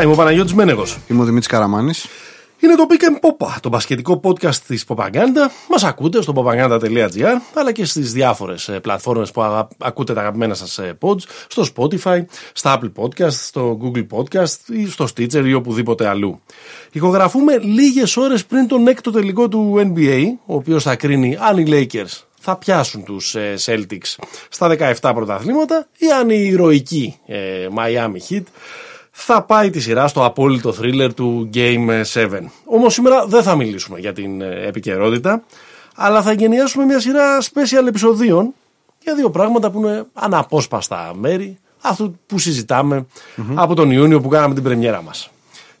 Καλησπέρα, είμαι ο Παναγιώτης Μένεγος. Είμαι ο Δημήτρης Καραμάνης. Είναι το Pick and Popa, το μπασκετικό podcast της Popaganda. Μας ακούτε στο popaganda.gr αλλά και στις διάφορες ε, πλατφόρμες που αγα... ακούτε τα αγαπημένα σας ε, pods, στο Spotify, στα Apple Podcast, στο Google Podcast ή στο Stitcher ή οπουδήποτε αλλού. Ηχογραφούμε λίγες ώρες πριν τον έκτο τελικό του NBA, ο οποίος θα κρίνει αν οι Lakers θα πιάσουν τους ε, Celtics στα 17 πρωταθλήματα ή αν η ηρωική Miami Heat θα πάει τη σειρά στο απόλυτο θρίλερ του Game 7. Όμως σήμερα δεν θα μιλήσουμε για την ε, επικαιρότητα, αλλά θα γενιάσουμε μια σειρά special επεισοδίων για δύο πράγματα που είναι αναπόσπαστα μέρη αυτού που συζηταμε από τον Ιούνιο που κάναμε την πρεμιέρα μας.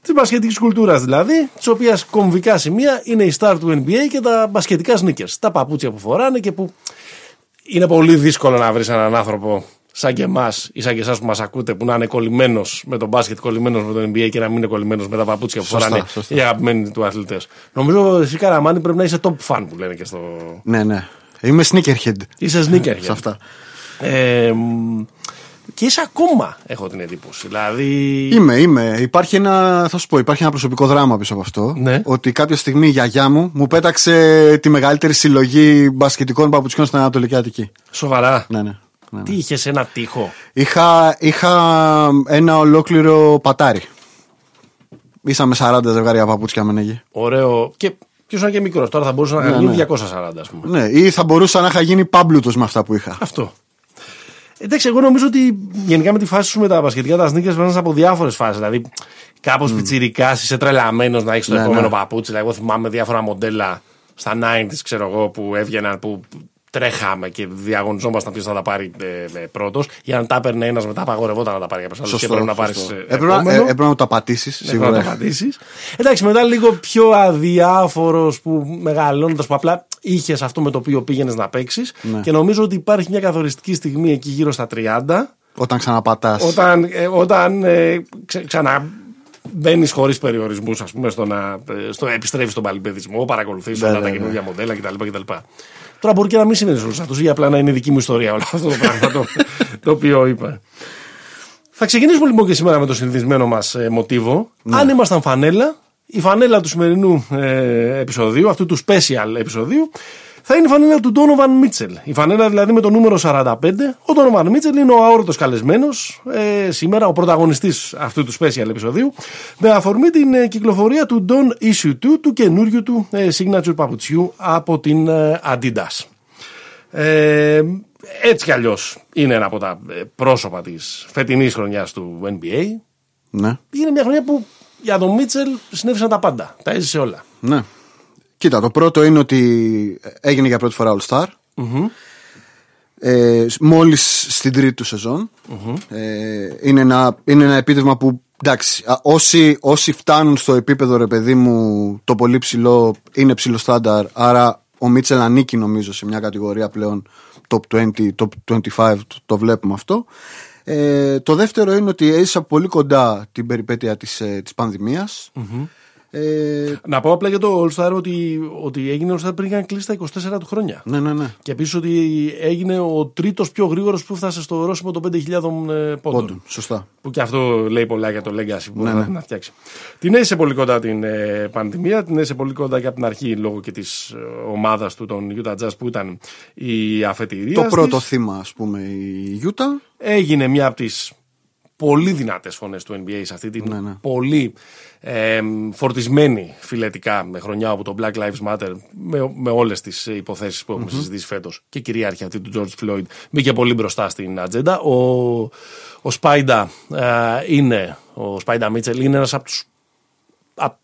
Της μπασκετικής κουλτούρας δηλαδή, της οποίας κομβικά σημεία είναι η star του NBA και τα μπασκετικά sneakers. Τα παπούτσια που φοράνε και που είναι πολύ δύσκολο να βρεις έναν άνθρωπο σαν και εμάς ή σαν και εσάς που μας ακούτε, που να είναι κολλημένος με τον μπάσκετ, κολλημένος με το NBA και να μην είναι κολλημένος με τα παπούτσια που φοράνε οι αγαπημένοι του αθλητές. Νομίζω εσύ Καραμάνι πρέπει να είσαι top fan που λένε και στο. Ναι, ναι. Είμαι sneakerhead. Είσαι sneakerhead. Σε αυτά. Ε, και είσαι ακόμα, έχω την εντύπωση. Δηλαδή... Είμαι, είμαι. Υπάρχει ένα, θα σου πω, υπάρχει ένα προσωπικό δράμα πίσω από αυτό. Ναι. Ότι κάποια στιγμή η γιαγιά μου μου πέταξε τη μεγαλύτερη συλλογή μπασκετικών παπουτσιών στην Ανατολική Αττική. Σοβαρά. Ναι, ναι. Ναι, Τι είχες, ένα τείχο. Είχα, είχα ένα ολόκληρο πατάρι. Ίσα με 40 ζευγάρια παπούτσια με νεγεί. Ωραίο. Και ποιος ήταν και μικρός. Τώρα θα μπορούσε να γίνει ναι. 240, ας πούμε. Ναι, ή θα μπορούσα να είχα γίνει πάμπλουτος με αυτά που είχα. Αυτό. Εντάξει, εγώ νομίζω ότι γενικά με τη φάση σου με τα πασχετικά τα σνίκε περνάς από διάφορες φάσεις. Δηλαδή, κάπως mm. πιτσυρικά είσαι τρελαμένος να έχεις το ναι, επόμενο ναι. παπούτσι. Δηλαδή, εγώ θυμάμαι διάφορα μοντέλα στα 90s, ξέρω εγώ, που έβγαιναν, που τρέχαμε και διαγωνιζόμασταν ποιος θα τα πάρει ε, ε πρώτος. Για να τα έπαιρνε ένας μετά, απαγορευόταν να τα πάρει κάποιος άλλος. Και πρέπει να πάρεις. Ε, έπρεπε, να το πατήσει. Σίγουρα. να το πατήσει. Εντάξει, μετά λίγο πιο αδιάφορος που μεγαλώνοντας που απλά είχες αυτό με το οποίο πήγαινες να παίξεις. Ναι. Και νομίζω ότι υπάρχει μια καθοριστική στιγμή εκεί γύρω στα 30. Όταν ξαναπατάς. Όταν, ε, όταν ε, ξε, ξανά μπαίνεις χωρίς περιορισμούς, ας πούμε, στο να στο επιστρέφεις στον παλιπαιδισμό, παρακολουθείς όλα ναι, τα ναι, καινούργια μοντέλα κτλ. Τώρα μπορεί και να μην συμβαίνει σε όλους αυτούς, ή απλά να είναι δική μου ιστορία όλο αυτό το πράγμα το, το οποίο είπα. Θα ξεκινήσουμε λοιπόν και σήμερα με το συνηθισμένο μας ε, μοτίβο. Ναι. Αν ήμασταν φανέλα, η φανέλα του σημερινού ε, επεισοδίου, αυτού του special επεισοδίου, θα είναι η φανέλα του Donovan Μίτσελ. Η φανέλα δηλαδή με το νούμερο 45. Ο Donovan Μίτσελ είναι ο αόρατος καλεσμένος ε, σήμερα, ο πρωταγωνιστής αυτού του special επεισοδίου, με αφορμή την ε, κυκλοφορία του Don Issue 2, του καινούριου του ε, signature παπουτσιού από την ε, Adidas. Ε, έτσι κι αλλιώς είναι ένα από τα ε, πρόσωπα της φετινής χρονιάς του NBA. Ναι. Είναι μια χρονιά που για τον Μίτσελ συνέβησαν τα πάντα. Τα έζησε όλα. Ναι. Κοίτα, το πρώτο είναι ότι έγινε για πρώτη φορά All Star. mm Ε, μόλις στην τρίτη του σεζον ε, είναι, ένα, είναι ένα επίτευγμα που εντάξει, όσοι, όσοι φτάνουν στο επίπεδο ρε παιδί μου το πολύ ψηλό είναι ψηλό στάνταρ άρα ο Μίτσελ ανήκει νομίζω σε μια κατηγορία πλέον top 20, top 25 το, βλέπουμε αυτό. Ε, το δεύτερο είναι ότι έζησα πολύ κοντά την περιπέτεια της, ε, της πανδημιας ε... Να πω απλά για το All Star ότι, ότι έγινε All Star πριν είχαν κλείσει τα 24 του χρόνια. Ναι, ναι, ναι. Και επίσης ότι έγινε ο τρίτος πιο γρήγορος που φτάσε στο ορόσημο των 5.000 ε, πόντων. Σωστά. Που και αυτό λέει πολλά για το Legacy που ναι, ναι. να φτιάξει. Την έζησε πολύ κοντά την ε, πανδημία, την έζησε πολύ κοντά και από την αρχή λόγω και της ε, ομάδας του, των Utah Jazz που ήταν η αφετηρία. Το πρώτο θύμα, ας πούμε, η Utah. Έγινε μια από τις πολύ δυνατές φωνές του NBA σε αυτή την ναι, ναι. πολύ ε, φορτισμένη φιλετικά με χρονιά από το Black Lives Matter με, με όλες τις υποθέσεις που έχουμε mm-hmm. συζητήσει φέτος και κυρίαρχη αυτή του George Floyd μπήκε πολύ μπροστά στην ατζέντα. Ο, ο Σπάιντα ε, είναι, ο Σπάιντα Μίτσελ είναι ένας από τους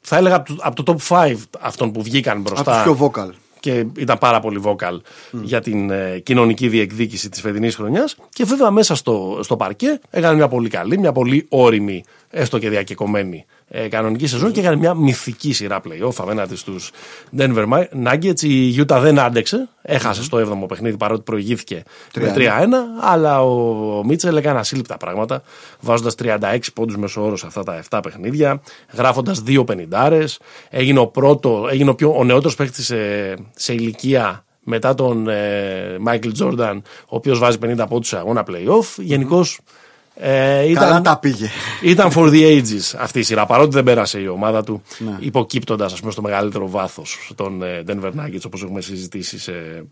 θα έλεγα από το, top 5 αυτών που βγήκαν μπροστά. Από πιο vocal και ήταν πάρα πολύ vocal για την ε, κοινωνική διεκδίκηση της φετινής χρονιάς. Και βέβαια μέσα στο, στο παρκέ έκανε μια πολύ καλή, μια πολύ όρημη έστω και διακεκομένη ε, κανονική σεζόν και έκανε μια μυθική σειρά playoff απέναντι στους Denver Nuggets. Η Utah δεν άντεξε, έχασε στο 7ο παιχνίδι παρότι προηγήθηκε με 3-1, αλλά ο Μίτσελ έκανε ασύλληπτα πράγματα, βάζοντας 36 πόντους μέσω όρο σε αυτά τα 7 παιχνίδια, γράφοντας 2 πενιντάρες. Έγινε ο, πρώτο, έγινε ο, πιο, ο νεότερος παίκτης σε, σε ηλικία μετά τον Μάικλ ε, Τζόρνταν, ο οποίος βάζει 50 πόντους σε αγώνα playoff. Γενικώς Ε, ήταν, Καλά τα πήγε. Ήταν for the ages αυτή η σειρά. Παρότι δεν πέρασε η ομάδα του, ναι. υποκύπτοντας στο μεγαλύτερο βάθος των ε, Denver Nuggets, όπως έχουμε συζητήσει σε,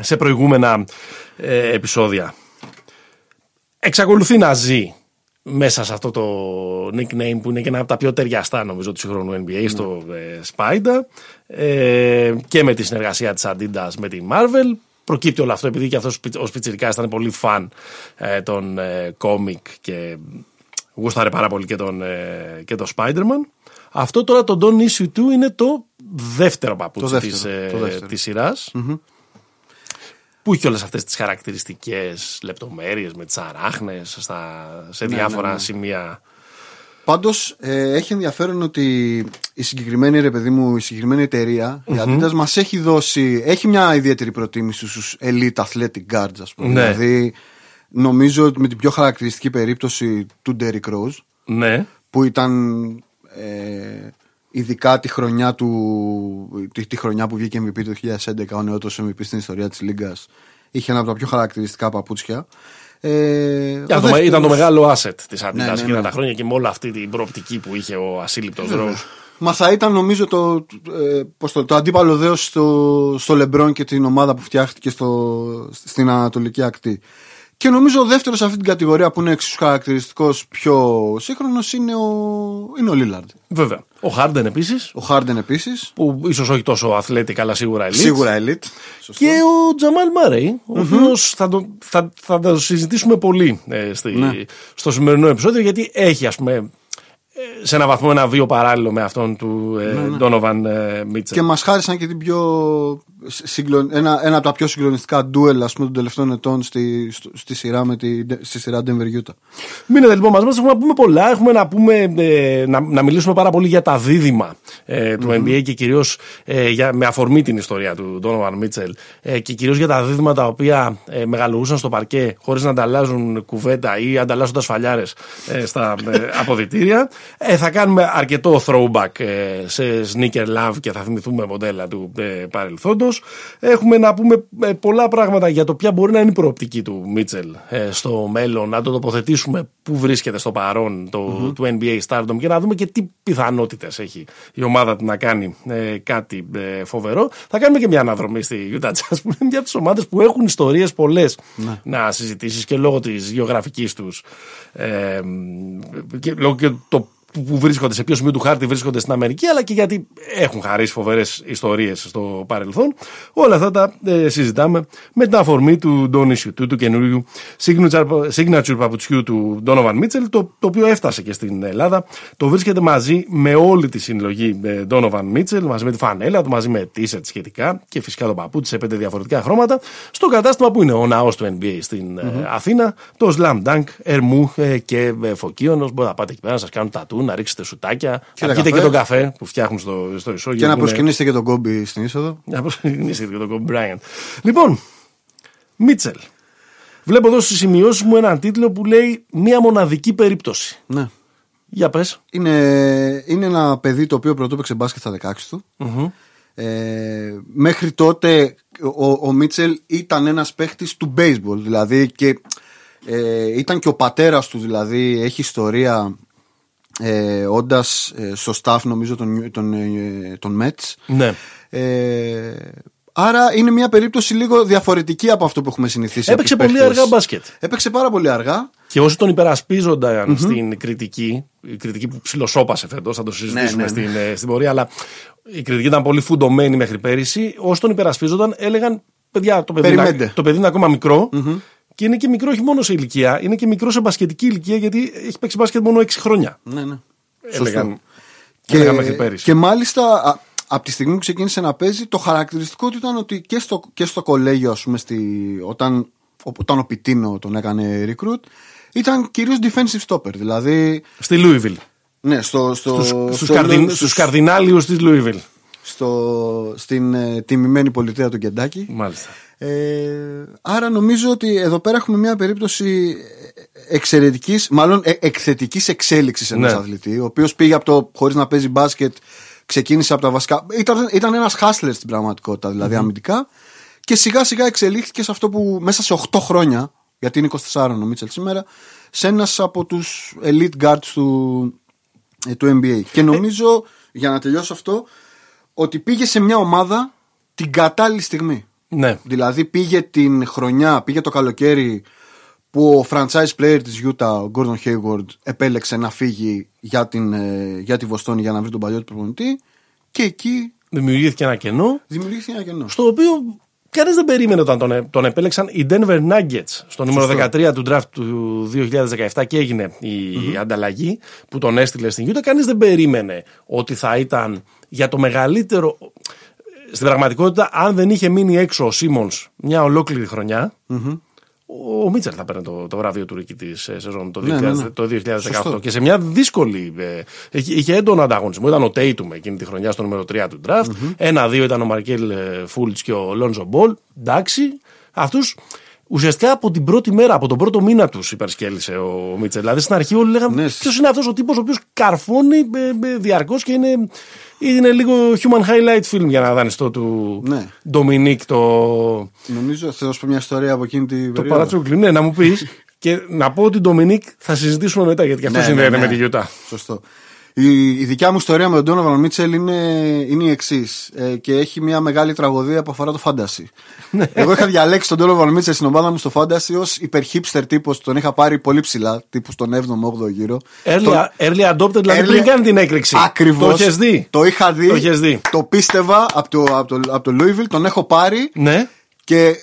σε προηγούμενα ε, επεισόδια. Εξακολουθεί να ζει μέσα σε αυτό το nickname που είναι και ένα από τα πιο ταιριαστά νομίζω του σύγχρονου NBA ναι. στο ε, Spider ε, και με τη συνεργασία της Adidas με τη Marvel προκύπτει όλο αυτό επειδή και αυτός ο Σπιτσιρικάς ήταν πολύ φαν ε, των ε, κόμικ και γούσταρε πάρα πολύ και τον, ε, και το Spider-Man αυτό τώρα το Don Issue 2 είναι το δεύτερο παπούτσι το της, ε, της σειρας που έχει όλες αυτές τις χαρακτηριστικές λεπτομέρειες με τις αράχνες στα, σε ναι, διάφορα ναι, ναι. σημεία. Πάντως ε, έχει ενδιαφέρον ότι η συγκεκριμένη ρε παιδί μου, η συγκεκριμένη εταιρεία, mm-hmm. η Adidas μας έχει δώσει, έχει μια ιδιαίτερη προτίμηση στους elite athletic guards ας πούμε. Ναι. Δηλαδή νομίζω ότι με την πιο χαρακτηριστική περίπτωση του Derrick Rose ναι. που ήταν ε, ειδικά τη χρονιά, του, τη, τη χρονιά που βγήκε MVP το 2011, ο νεότερος MVP στην ιστορία της Λίγκας, είχε ένα από τα πιο χαρακτηριστικά παπούτσια. Ε, το, δεύτερος... Ήταν το μεγάλο asset της Adidas ναι, ναι, ναι. τα χρόνια και με όλη αυτή την προοπτική που είχε ο ασύλληπτος Ρος. Μα θα ήταν νομίζω το, ε, πώς το, το αντίπαλο δέος στο, στο Λεμπρόν και την ομάδα που φτιάχτηκε στο, στην Ανατολική Ακτή. Και νομίζω ο δεύτερος σε αυτή την κατηγορία που είναι εξίσου χαρακτηριστικός πιο σύγχρονος είναι ο, είναι ο Λίλαρντ. Βέβαια. Ο Χάρντεν επίσης. Ο Χάρντεν επίσης. Που ίσως όχι τόσο αθλέτικα, αλλά σίγουρα ελίτ. Σίγουρα ελίτ. Και ο Τζαμάλ Μάρεϊ, ο οποίος θα, το, θα, θα το συζητήσουμε πολύ ε, στη, ναι. στο σημερινό επεισόδιο, γιατί έχει ας πούμε σε ένα βαθμό ένα βίο παράλληλο με αυτόν του Ντόνοβαν ε, ναι, ναι. Μίτσελ. Και μας χάρισαν και την πιο ένα, ένα από τα πιο συγκλονιστικά ντουέλ ας πούμε, των τελευταίων ετών στη, στη, σειρά, με τη, στη σειρά Denver Utah. Μείνετε λοιπόν μαζί μας. Έχουμε να πούμε πολλά. Έχουμε να, πούμε, ε, να, να μιλήσουμε πάρα πολύ για τα δίδυμα ε, του mm-hmm. NBA και κυρίως ε, με αφορμή την ιστορία του Donovan Μίτσελ ε, και κυρίως για τα δίδυμα τα οποία ε, μεγαλουργούσαν στο παρκέ χωρίς να ανταλλάζουν κουβέντα ή ανταλλάσσοντας φαλιάρες ε, στα ε, αποδητήρια. Ε, θα κάνουμε αρκετό throwback ε, σε sneaker love και θα θυμηθούμε μοντέλα του ε, παρελθόντος. Έχουμε να πούμε ε, πολλά πράγματα για το ποια μπορεί να είναι η προοπτική του Μίτσελ ε, στο μέλλον, να το τοποθετήσουμε που βρίσκεται στο παρόν το, mm-hmm. του NBA Stardom και να δούμε και τι πιθανότητες έχει η ομάδα του να κάνει ε, κάτι ε, φοβερό. Θα κάνουμε και μια αναδρομή στη Utah Jazz που είναι μια από τις ομάδες που έχουν ιστορίες πολλές ναι. να συζητήσεις και λόγω της γεωγραφικής τους ε, και λόγω και το που βρίσκονται, σε ποιο σημείο του χάρτη βρίσκονται στην Αμερική, αλλά και γιατί έχουν χαρίσει φοβερές ιστορίες στο παρελθόν. Όλα αυτά τα ε, συζητάμε με την αφορμή του Ντόνι του, του καινούριου signature, signature παπουτσιού του Donovan Μίτσελ, το, το οποίο έφτασε και στην Ελλάδα. Το βρίσκεται μαζί με όλη τη συλλογή ε, Donovan Μίτσελ, μαζί με τη φανέλα του, μαζί με t-shirt σχετικά και φυσικά το παπούτσι σε πέντε διαφορετικά χρώματα, στο κατάστημα που είναι ο ναός του NBA στην mm-hmm. Αθήνα, το Slam Dunk, Ερμού ε, και Φωκίωνος. Μπορείτε να πάτε εκεί πέρα να σας κάνουν τατού, να ρίξετε σουτάκια, και να πιείτε και τον καφέ που φτιάχνουν στο, στο ισόγειο. Και να προσκυνήσετε και τον κόμπι στην είσοδο. Να προσκυνήσετε και τον κόμπι Μπράιαν. Λοιπόν, Μίτσελ. Βλέπω εδώ στις σημειώσεις μου έναν τίτλο που λέει Μία μοναδική περίπτωση. Ναι. Για πες. Είναι, είναι ένα παιδί το οποίο πρώτο έπαιξε μπάσκετ στα 16 του. mm Ε, μέχρι τότε ο, ο Μίτσελ ήταν ένας παίχτης του baseball δηλαδή και ε, ήταν και ο πατέρας του δηλαδή έχει ιστορία ε, όντας ε, στο staff νομίζω των, των, ε, των Mets. Ναι. Ε, άρα είναι μια περίπτωση λίγο διαφορετική από αυτό που έχουμε συνηθίσει. Έπαιξε πολύ αργά μπάσκετ. Έπαιξε πάρα πολύ αργά. Και όσοι τον υπερασπίζονταν mm-hmm. στην κριτική, η κριτική που ψιλοσόπασε φέτος, θα το συζητήσουμε ναι, ναι, ναι. Στην, ε, στην πορεία, αλλά η κριτική ήταν πολύ φουντωμένη μέχρι πέρυσι. Όσοι τον υπερασπίζονταν έλεγαν, παιδιά, το παιδί, είναι, το παιδί είναι ακόμα μικρό. Mm-hmm. Και είναι και μικρό όχι μόνο σε ηλικία, είναι και μικρό σε μπασκετική ηλικία γιατί έχει παίξει μπάσκετ μόνο 6 χρόνια. Ναι, ναι. Έλεγαν, και, μέχρι πέρυσι. Και μάλιστα από τη στιγμή που ξεκίνησε να παίζει, το χαρακτηριστικό του ήταν ότι και στο, και στο κολέγιο, ας πούμε, στη, όταν, όταν ο Πιτίνο τον έκανε recruit, ήταν κυρίως defensive stopper. Δηλαδή. Στη Louisville. Ναι, στο, στο, στους, στους, καρδι, στους καρδινάλιους της Louisville. Στο, στην ε, τιμημένη πολιτεία του Κεντάκη. Μάλιστα. Ε, άρα νομίζω ότι εδώ πέρα έχουμε μια περίπτωση εξαιρετικής, μάλλον ε, εκθετικής εξέλιξης ενός ναι. αθλητή, ο οποίος πήγε από το χωρίς να παίζει μπάσκετ, ξεκίνησε από τα βασικά. Ήταν, ήταν ένας χάσλερ στην πραγματικότητα, δηλαδή mm-hmm. αμυντικά, και σιγά σιγά εξελίχθηκε σε αυτό που μέσα σε 8 χρόνια, γιατί είναι 24 ο Μίτσελ σήμερα, σε ένας από τους elite guards του, ε, του NBA. Και νομίζω, για να τελειώσω αυτό, ότι πήγε σε μια ομάδα την κατάλληλη στιγμή. Ναι. Δηλαδή πήγε την χρονιά, πήγε το καλοκαίρι που ο franchise player της Utah, ο Gordon Hayward, επέλεξε να φύγει για, την, ε, για τη Βοστόνη για να βρει τον παλιό του προπονητή και εκεί Δημιουργήθηκε ένα κενό, δημιουργήθηκε ένα κενό. στο οποίο κανείς δεν περίμενε όταν τον, ε- τον επέλεξαν οι Denver Nuggets στο νούμερο Σωστό. 13 του draft του 2017 και έγινε η ανταλλαγή που τον έστειλε στην Utah. Κανείς δεν περίμενε ότι θα ήταν για το μεγαλύτερο. Στην πραγματικότητα, αν δεν είχε μείνει έξω ο Σίμον μια ολόκληρη χρονιά, ο Μίτσελ θα παίρνει το, το βραβείο του rookie της σεζόν το, 2000, Ναι, ναι, ναι. το 2018. Σωστό. Και σε μια δύσκολη. Ε, είχε, είχε έντονο ανταγωνισμό. Ήταν ο Τέιτουμ εκείνη τη χρονιά στο νούμερο 3 του draft. Ένα-δύο ήταν ο Μαρκέλ Φούλτς και ο Λόνζο Μπολ. Εντάξει. Αυτούς ουσιαστικά από την πρώτη μέρα, από τον πρώτο μήνα τους υπερσκέλισε ο Μίτσελ. Δηλαδή στην αρχή όλοι λέγανε Ναι. ποιος είναι αυτός ο τύπος ο οποίος καρφώνει διαρκώς και είναι, είναι λίγο human highlight film για να δανειστώ του Ναι. Ντομινίκ το, Νομίζω θα σου πω μια ιστορία από εκείνη την το περίοδο. παρατσούκλι. Ναι, να μου πεις. και να πω ότι Ντομινίκ θα συζητήσουμε μετά γιατί και αυτό Ναι, συνδέεται ναι, ναι. με τη Γιούτα. Σωστό. Η, η δικιά μου ιστορία με τον Donovan Μίτσελ είναι, είναι η εξής. Ε, και έχει μια μεγάλη τραγωδία που αφορά το fantasy. Ναι. Εγώ είχα διαλέξει τον Donovan Μίτσελ στην ομάδα μου στο fantasy ως υπερχίπστερ τύπος. Τον είχα πάρει πολύ ψηλά, τύπου στον 7ο-8ο γύρο. Early, early adopted, δηλαδή Early- πριν κάνει την έκρηξη. Ακριβώς. Το έχεις δει; Το είχα δει. Το έχεις δει. Το πίστευα από το, από το, από το Louisville. Τον έχω πάρει. Ναι. Και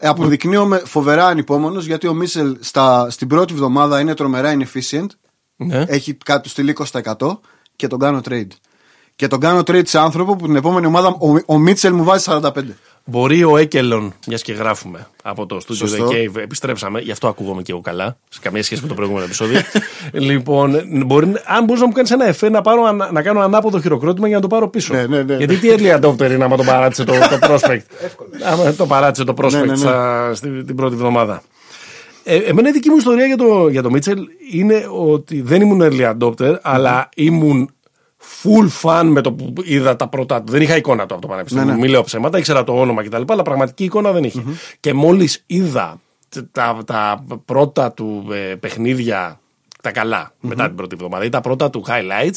αποδεικνύομαι φοβερά ανυπόμονος γιατί ο Μίτσελ στα, στην πρώτη εβδομάδα είναι τρομερά inefficient. Ναι. Έχει κάτω στυλ 20% και τον κάνω trade. Και τον κάνω trade σε άνθρωπο που την επόμενη ομάδα ο, ο Μίτσελ μου βάζει 45. Μπορεί ο Έκελον, μιας και γράφουμε από το Studio Σωστό. The Cave, επιστρέψαμε, γι' αυτό ακούγομαι και εγώ καλά, σε καμία σχέση με το προηγούμενο επεισόδιο. λοιπόν, μπορεί, αν μπορεί να μου κάνεις ένα εφέ να, πάρω, ανα- να κάνω ανάποδο χειροκρότημα για να το πάρω πίσω. Ναι, ναι, ναι. Γιατί τι early adopter είναι άμα το παράτησε το, το prospect; άμα το παράτησε το prospect Ναι, ναι, ναι. στα- στη- την πρώτη εβδομάδα. Ε, εμένα η δική μου ιστορία για το, για το Μίτσελ είναι ότι δεν ήμουν early adopter, αλλά ήμουν full fan με το που είδα τα πρώτα του. Δεν είχα εικόνα του από το Πανεπιστήμιο. Ναι, ναι. Μην λέω ψέματα, ήξερα το όνομα κτλ. Αλλά πραγματική εικόνα δεν είχε. Και μόλις είδα τα, τα πρώτα του ε, παιχνίδια, τα καλα μετά την πρώτη εβδομάδα, ή τα πρώτα του highlights,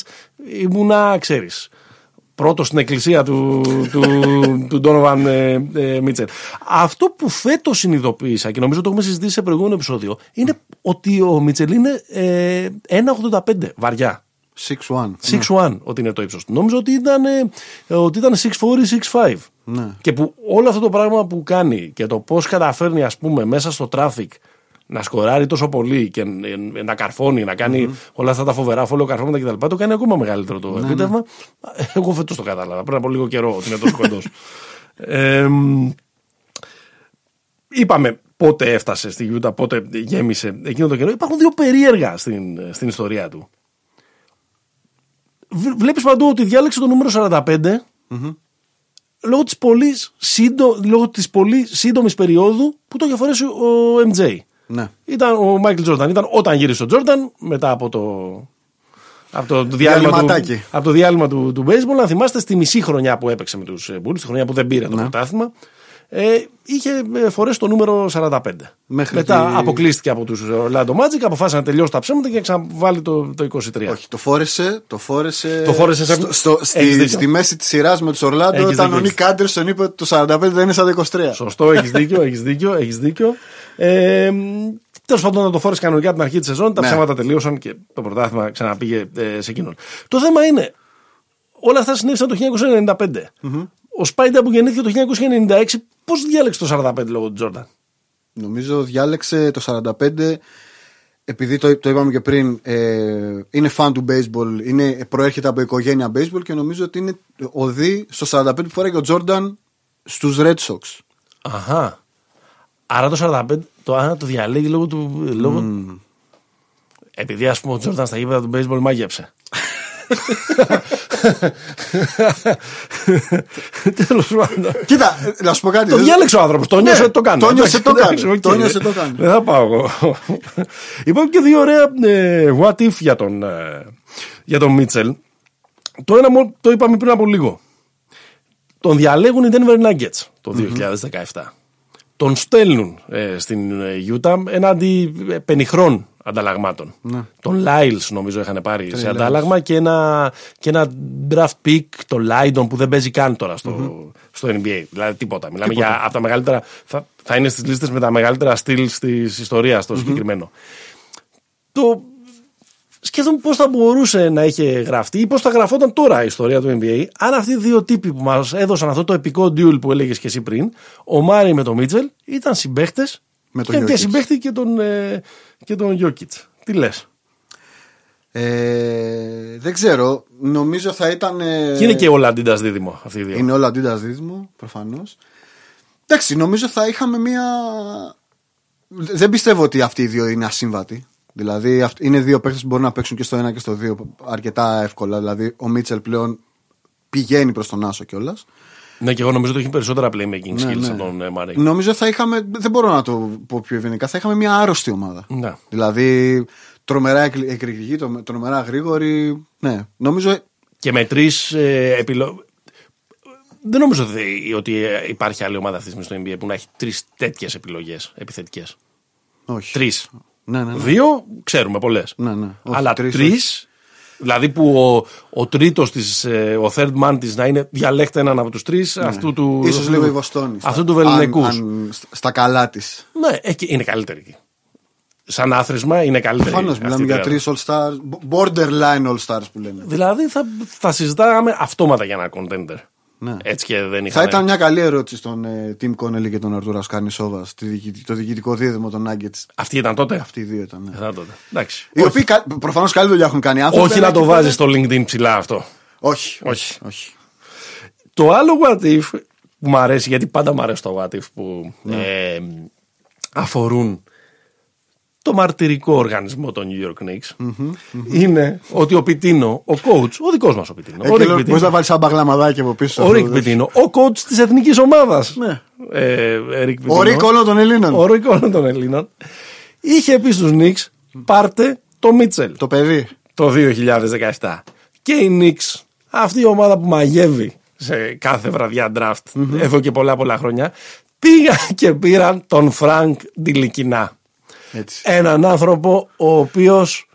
ήμουνα, ξέρεις. Πρώτος στην εκκλησία του, του, του Donovan ε, ε, Mitchell. Αυτό που φέτος συνειδητοποίησα και νομίζω το έχουμε συζητήσει σε προηγούμενο επεισόδιο είναι ότι ο Μίτσελ είναι ε, 1,85 βαριά. 6-1. 6-1 ότι είναι το ύψος του. Νόμιζα ότι ήταν, ε, ότι ήταν 6-4 ή 6-5. Ναι. Και που όλο αυτό το πράγμα που κάνει και το πώς καταφέρνει, ας πούμε, μέσα στο traffic να σκοράρει τόσο πολύ και ε, να καρφώνει, να κάνει όλα αυτά τα φοβερά φόλο καρφώματα κτλ. Το κάνει ακόμα μεγαλύτερο το επίτευγμα. Εγώ φέτος το κατάλαβα πριν από λίγο καιρό ότι είναι τόσο κοντός. ε, είπαμε πότε έφτασε στη Γιούτα, πότε γέμισε εκείνο το καιρό. Υπάρχουν δύο περίεργα στην, στην ιστορία του. Βλέπεις παντού ότι διάλεξε το νούμερο 45 λόγω της πολύ, σύντο, λόγω της πολύ σύντομης περίοδου που το είχε φορέσει ο MJ. Ναι. Ήταν ο Μάικλ Τζόρνταν. Ήταν όταν γύρισε ο Τζόρνταν μετά από το, από το, διάλειμμα, του, Διαλυματάκι. από το διάλειμμα του, του baseball. Να θυμάστε στη μισή χρονιά που έπαιξε με τους Bulls, τη χρονιά που δεν πήρε το Ναι. πρωτάθλημα. Ε, είχε ε, φορέσει το νούμερο 45. Μέχρι Μετά τη- αποκλείστηκε από τους Orlando Magic, αποφάσισε να τελειώσει τα ψέματα και να ξαναβάλει το, το 23. Όχι, το φόρεσε, το φόρεσε, Το φόρεσε σε- στο, στο- στη, Έχεις δίκιο. στη μέση της σειράς με τους Ορλάντο Έχεις όταν δίκιο, ο Νίκ έχεις. Άντερσον είπε ότι το 45 δεν είναι σαν το 23. Σωστό, έχεις δίκιο, έχεις δίκιο, έχεις δίκιο. Ε, Τέλος πάντων, να το φόρεσε κανονικά από την αρχή της σεζόν. Τα Ναι. ψέματα τελείωσαν και το πρωτάθλημα ξαναπήγε ε, σε εκείνον. Το θέμα είναι, όλα αυτά συνέβησαν το 1995. Ο Σπάιντα που γεννήθηκε το 1996, πώς διάλεξε το 45 λόγω του Τζόρνταν; Νομίζω διάλεξε το 45 επειδή το, το είπαμε και πριν, ε, είναι fan του baseball, είναι, προέρχεται από οικογένεια baseball και νομίζω ότι είναι ωδή στο 45 που φοράει και ο Τζόρνταν στους Red Sox. Αχά. Άρα το 45 το, άρα το διαλέγει λόγω του. Λόγω... Επειδή ας πούμε ο Τζόρνταν στα γήπεδα του baseball μάγεψε. Τέλος πάντων. Κοίτα, ε, να σου πω κάτι. Το δεν- διάλεξε ο άνθρωπος. Το νιώσε, Ναι, το κάνει. το νιώσε, το Εντάξει, κάνει. ΟΚ. Το νιώσε, το κάνει. Δεν θα πάω εγώ. Υπάρχουν και δύο ωραία ε, what if για τον, ε, για τον Μίτσελ. Το ένα μόνο το είπαμε πριν από λίγο. Τον διαλέγουν οι Denver Nuggets το 2017. Τον στέλνουν ε, στην ε, Utah έναντι ε, πενιχρών ανταλλαγμάτων. Ναι. Τον Lyles νομίζω είχαν πάρει σε αντάλλαγμα και ένα, και ένα draft pick, το Lydon που δεν παίζει καν τώρα στο, στο NBA. Δηλαδή τίποτα. Μιλάμε για από τα μεγαλύτερα. Θα, θα είναι στις λίστες με τα μεγαλύτερα στυλ της ιστορίας το συγκεκριμένο. Το, σκέφτομαι πώς θα μπορούσε να είχε γραφτεί ή πώς θα γραφόταν τώρα η ιστορία του NBA αν αυτοί οι δύο τύποι που μας έδωσαν αυτό το επικό duel που έλεγες και εσύ πριν, ο Μάρι με τον Μίτσελ, ήταν συμπαίχτες Με τον και, και Jokic. συμπαίχτη και τον, ε, και τον Jokic. Τι λες; Ε, δεν ξέρω. Νομίζω θα ήταν. ε, Και είναι και ο Λαντίντας δίδυμο αυτοί οι δύο. Είναι όλα αντίτα δίδυμο, προφανώς. Εντάξει, νομίζω θα είχαμε μία. Δεν πιστεύω ότι αυτοί οι δύο είναι ασύμβατοι. Δηλαδή αυ- είναι δύο παίχτε που μπορούν να παίξουν και στο ένα και στο δύο αρκετά εύκολα. Δηλαδή ο Μίτσελ πλέον πηγαίνει προς τον Άσο κιόλας. Ναι, και εγώ νομίζω ότι έχει περισσότερα playmaking skills ναι. από τον ε, Μάρι. Νομίζω θα είχαμε. Δεν μπορώ να το πω πιο ευγενικά. Θα είχαμε μια άρρωστη ομάδα. Ναι. Δηλαδή τρομερά εκ- εκρηκτική, τρο- τρομερά γρήγορη. Ναι, νομίζω. Και με τρεις ε, επιλογέ. Δεν νομίζω ότι, ότι ε, υπάρχει άλλη ομάδα αυτή τη στιγμή στο NBA που να έχει τρεις τέτοιες επιλογές επιθετικές. Όχι. Τρεις. Ναι, ναι, ναι. Δύο ξέρουμε πολλές. Ναι, ναι. Όχι, Αλλά τρεις, τρεις. Δηλαδή που ο, ο τρίτος της, ο third man της να είναι διαλέκτε έναν από τους τρεις αυτού του. Ναι. Ίσως αυτού λίγο του- η Βοστόνη. Αυτού του Βεληνικού. Αν- αν στα- στα καλά της. Ναι, εκεί είναι καλύτερη εκεί. Σαν άθροισμα είναι καλύτερη. Προφανώς αυτή μιλάμε η για τριάδα. τρεις All Stars. Borderline All Stars που λένε. Δηλαδή θα, θα συζητάγαμε αυτόματα για ένα contender. Ναι. Έτσι και δεν Θα είχαμε. ήταν μια καλή ερώτηση στον ε, Tim Connelly και τον Αρτούρα Σκανισόβα. Το διοικητικό δίδυμο των Nuggets. Αυτή ήταν τότε; Αυτοί οι δύο ήταν. Ναι. Ήταν τότε. Εντάξει. Οι οποίοι προφανώς καλή δουλειά έχουν κάνει άνθρωποι. Όχι αλλά να το εκεί βάζει πέρα- στο LinkedIn ψηλά αυτό. Όχι, Όχι. όχι. όχι. Το άλλο what if που μου αρέσει, γιατί πάντα μου αρέσει το what if που Ναι. ε, αφορούν το μαρτυρικό οργανισμό των New York Knicks είναι ότι ο Πιτίνο, ο coach, ο δικός μας ο Πιτίνο, ο Rick Εκεί Pitino, μπορείς να βάλεις σαν μπαγλαμαδάκι από πίσω. ο Rick Pitino, ο coach της εθνικής ομάδας, Ναι. ε, Rick Ο Pitino, Rick όλων των Ελλήνων. ο Rick όλων των Ελλήνων, είχε πει στους Knicks πάρτε το Μίτσελ Το παιδί. το 2017. Και οι Knicks, αυτή η ομάδα που μαγεύει σε κάθε βραδιά draft εδώ και πολλά πολλά χρόνια, πήγαν και πήραν τον Φρανκ Ντιλικινά. Έτσι. Έναν άνθρωπο ο οποίος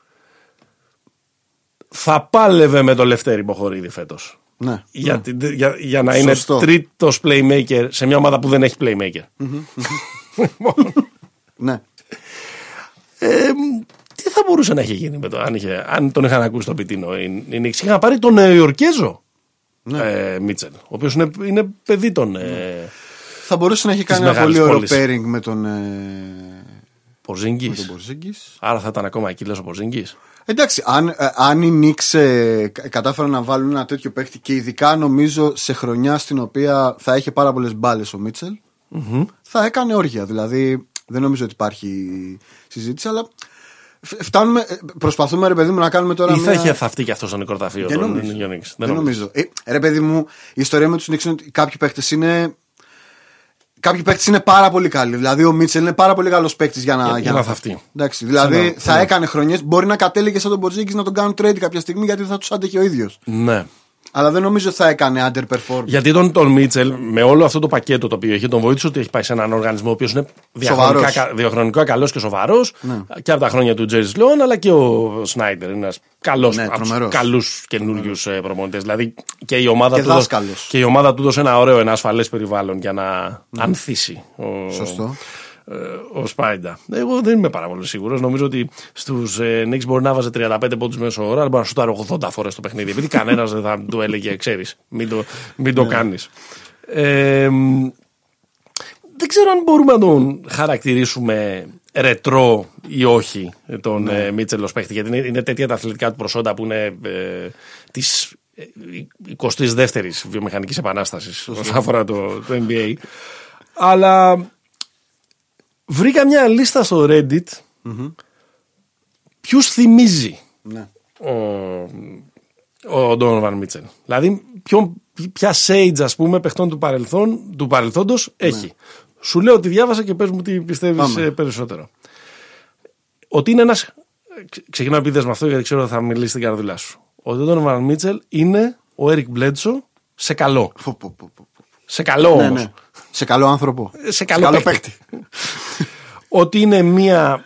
θα πάλευε με το Λευτέρη Μποχορίδη φέτος. Ναι. Για, την- για, για να είναι Σωστό. τρίτος playmaker σε μια ομάδα που δεν έχει playmaker. ναι. Ε, τι θα μπορούσε να έχει γίνει με το, αν, είχε, αν τον είχαν ακούσει τον Πιτίνο. Οι, οι Knicks είχαν πάρει τον Νεοϊορκέζο Ναι. ε, Μίτσελ, ο οποίος είναι, είναι παιδί των ε, Θα μπορούσε να έχει κάνει ένα μεγάλης πολύ ωραίο πόλης. pairing με τον. Ε, Πορζίνγκη. με τον Porzingis. Άρα θα ήταν ακόμα εκεί, λες, ο Πορζίνγκη. Εντάξει, αν, ε, αν οι Knicks ε, κα- κατάφεραν να βάλουν ένα τέτοιο παίχτη και ειδικά νομίζω σε χρονιά στην οποία θα είχε πάρα πολλές μπάλες ο μιτσελ θα έκανε όργια. Δηλαδή δεν νομίζω ότι υπάρχει συζήτηση, αλλά φ- φτάνουμε, ε, προσπαθούμε ρε παιδί μου να κάνουμε τώρα. Ή θα μια... είχε θαυτεί και αυτός στο νεκροταφείο Δεν των νομίζω. New Knicks. Δεν νομίζω. Ε, ρε παιδί μου, η ιστορία με τους Knicks είναι ότι κάποιοι παίχτες είναι. Κάποιοι παίκτες είναι πάρα πολύ καλοί. Δηλαδή, ο Μίτσελ είναι πάρα πολύ καλός παίκτης για να, για να θαυτεί. Εντάξει, δηλαδή, Ξανά, θα ξανά. έκανε χρονιές. Μπορεί να κατέληγε σαν τον Πορτζίκη να τον κάνουν trade κάποια στιγμή γιατί θα τους άντεχε ο ίδιος. Ναι. Αλλά δεν νομίζω ότι θα έκανε underperform. Γιατί τον, τον Μίτσελ, με όλο αυτό το πακέτο το οποίο έχει, τον βοήθησε ότι έχει πάει σε έναν οργανισμό ο οποίος είναι διαχρονικά, Σοβαρός. κα- διαχρονικά καλός και σοβαρός και από τα χρόνια του Τζέρι Λεόν, αλλά και ο Σνάιντερ. Είναι ένας καλός Ναι, από τους τρομερός. καλούς καινούριους προπονητέ. Δηλαδή και η ομάδα Και του. δώσ- δάσκαλος. Και η ομάδα του δώσε ένα ωραίο, ένα ασφαλές περιβάλλον για να ανθίσει. Ο, Σωστό. Ε, ο Σπάιντα. Εγώ δεν είμαι πάρα πολύ σίγουρος. Νομίζω ότι στους ε, Knicks μπορεί να βάζει 35 πόντους μέσω ώρα, αλλά μπορεί να σουτάρει 80 φορές το παιχνίδι. Επειδή κανένας δεν θα του έλεγε, ξέρεις, μην το, μην το κάνεις. Ε, μ, δεν ξέρω αν μπορούμε να τον χαρακτηρίσουμε ρετρό ή όχι τον Ναι. ε, Μίτσελ ως παίχτη, γιατί είναι, είναι τέτοια τα αθλητικά του προσόντα που είναι ε, της 22η βιομηχανικής επανάστασης όσον αφορά το, το NBA. Αλλά βρήκα μια λίστα στο Reddit ποιους θυμίζει Ναι. ο, ο Donovan Μίτσελ. Δηλαδή, ποιο, ποια sage, ας πούμε, παιχτών του, παρελθόν, του παρελθόντος έχει. Σου λέω ότι διάβασα και πες μου τι πιστεύεις Πάμε. ε, περισσότερο. Ότι είναι ένας... ξε- Ξεκινάω επίδες με αυτό γιατί ξέρω ότι θα μιλήσει στην καρδουλά σου. Ότι ο Donovan Μίτσελ είναι ο Eric Bledsoe σε καλό. Πω, πω, πω, πω. Σε καλό Ναι, όμως. Ναι. Σε καλό άνθρωπο. Σε καλό παίκτη. ότι είναι μια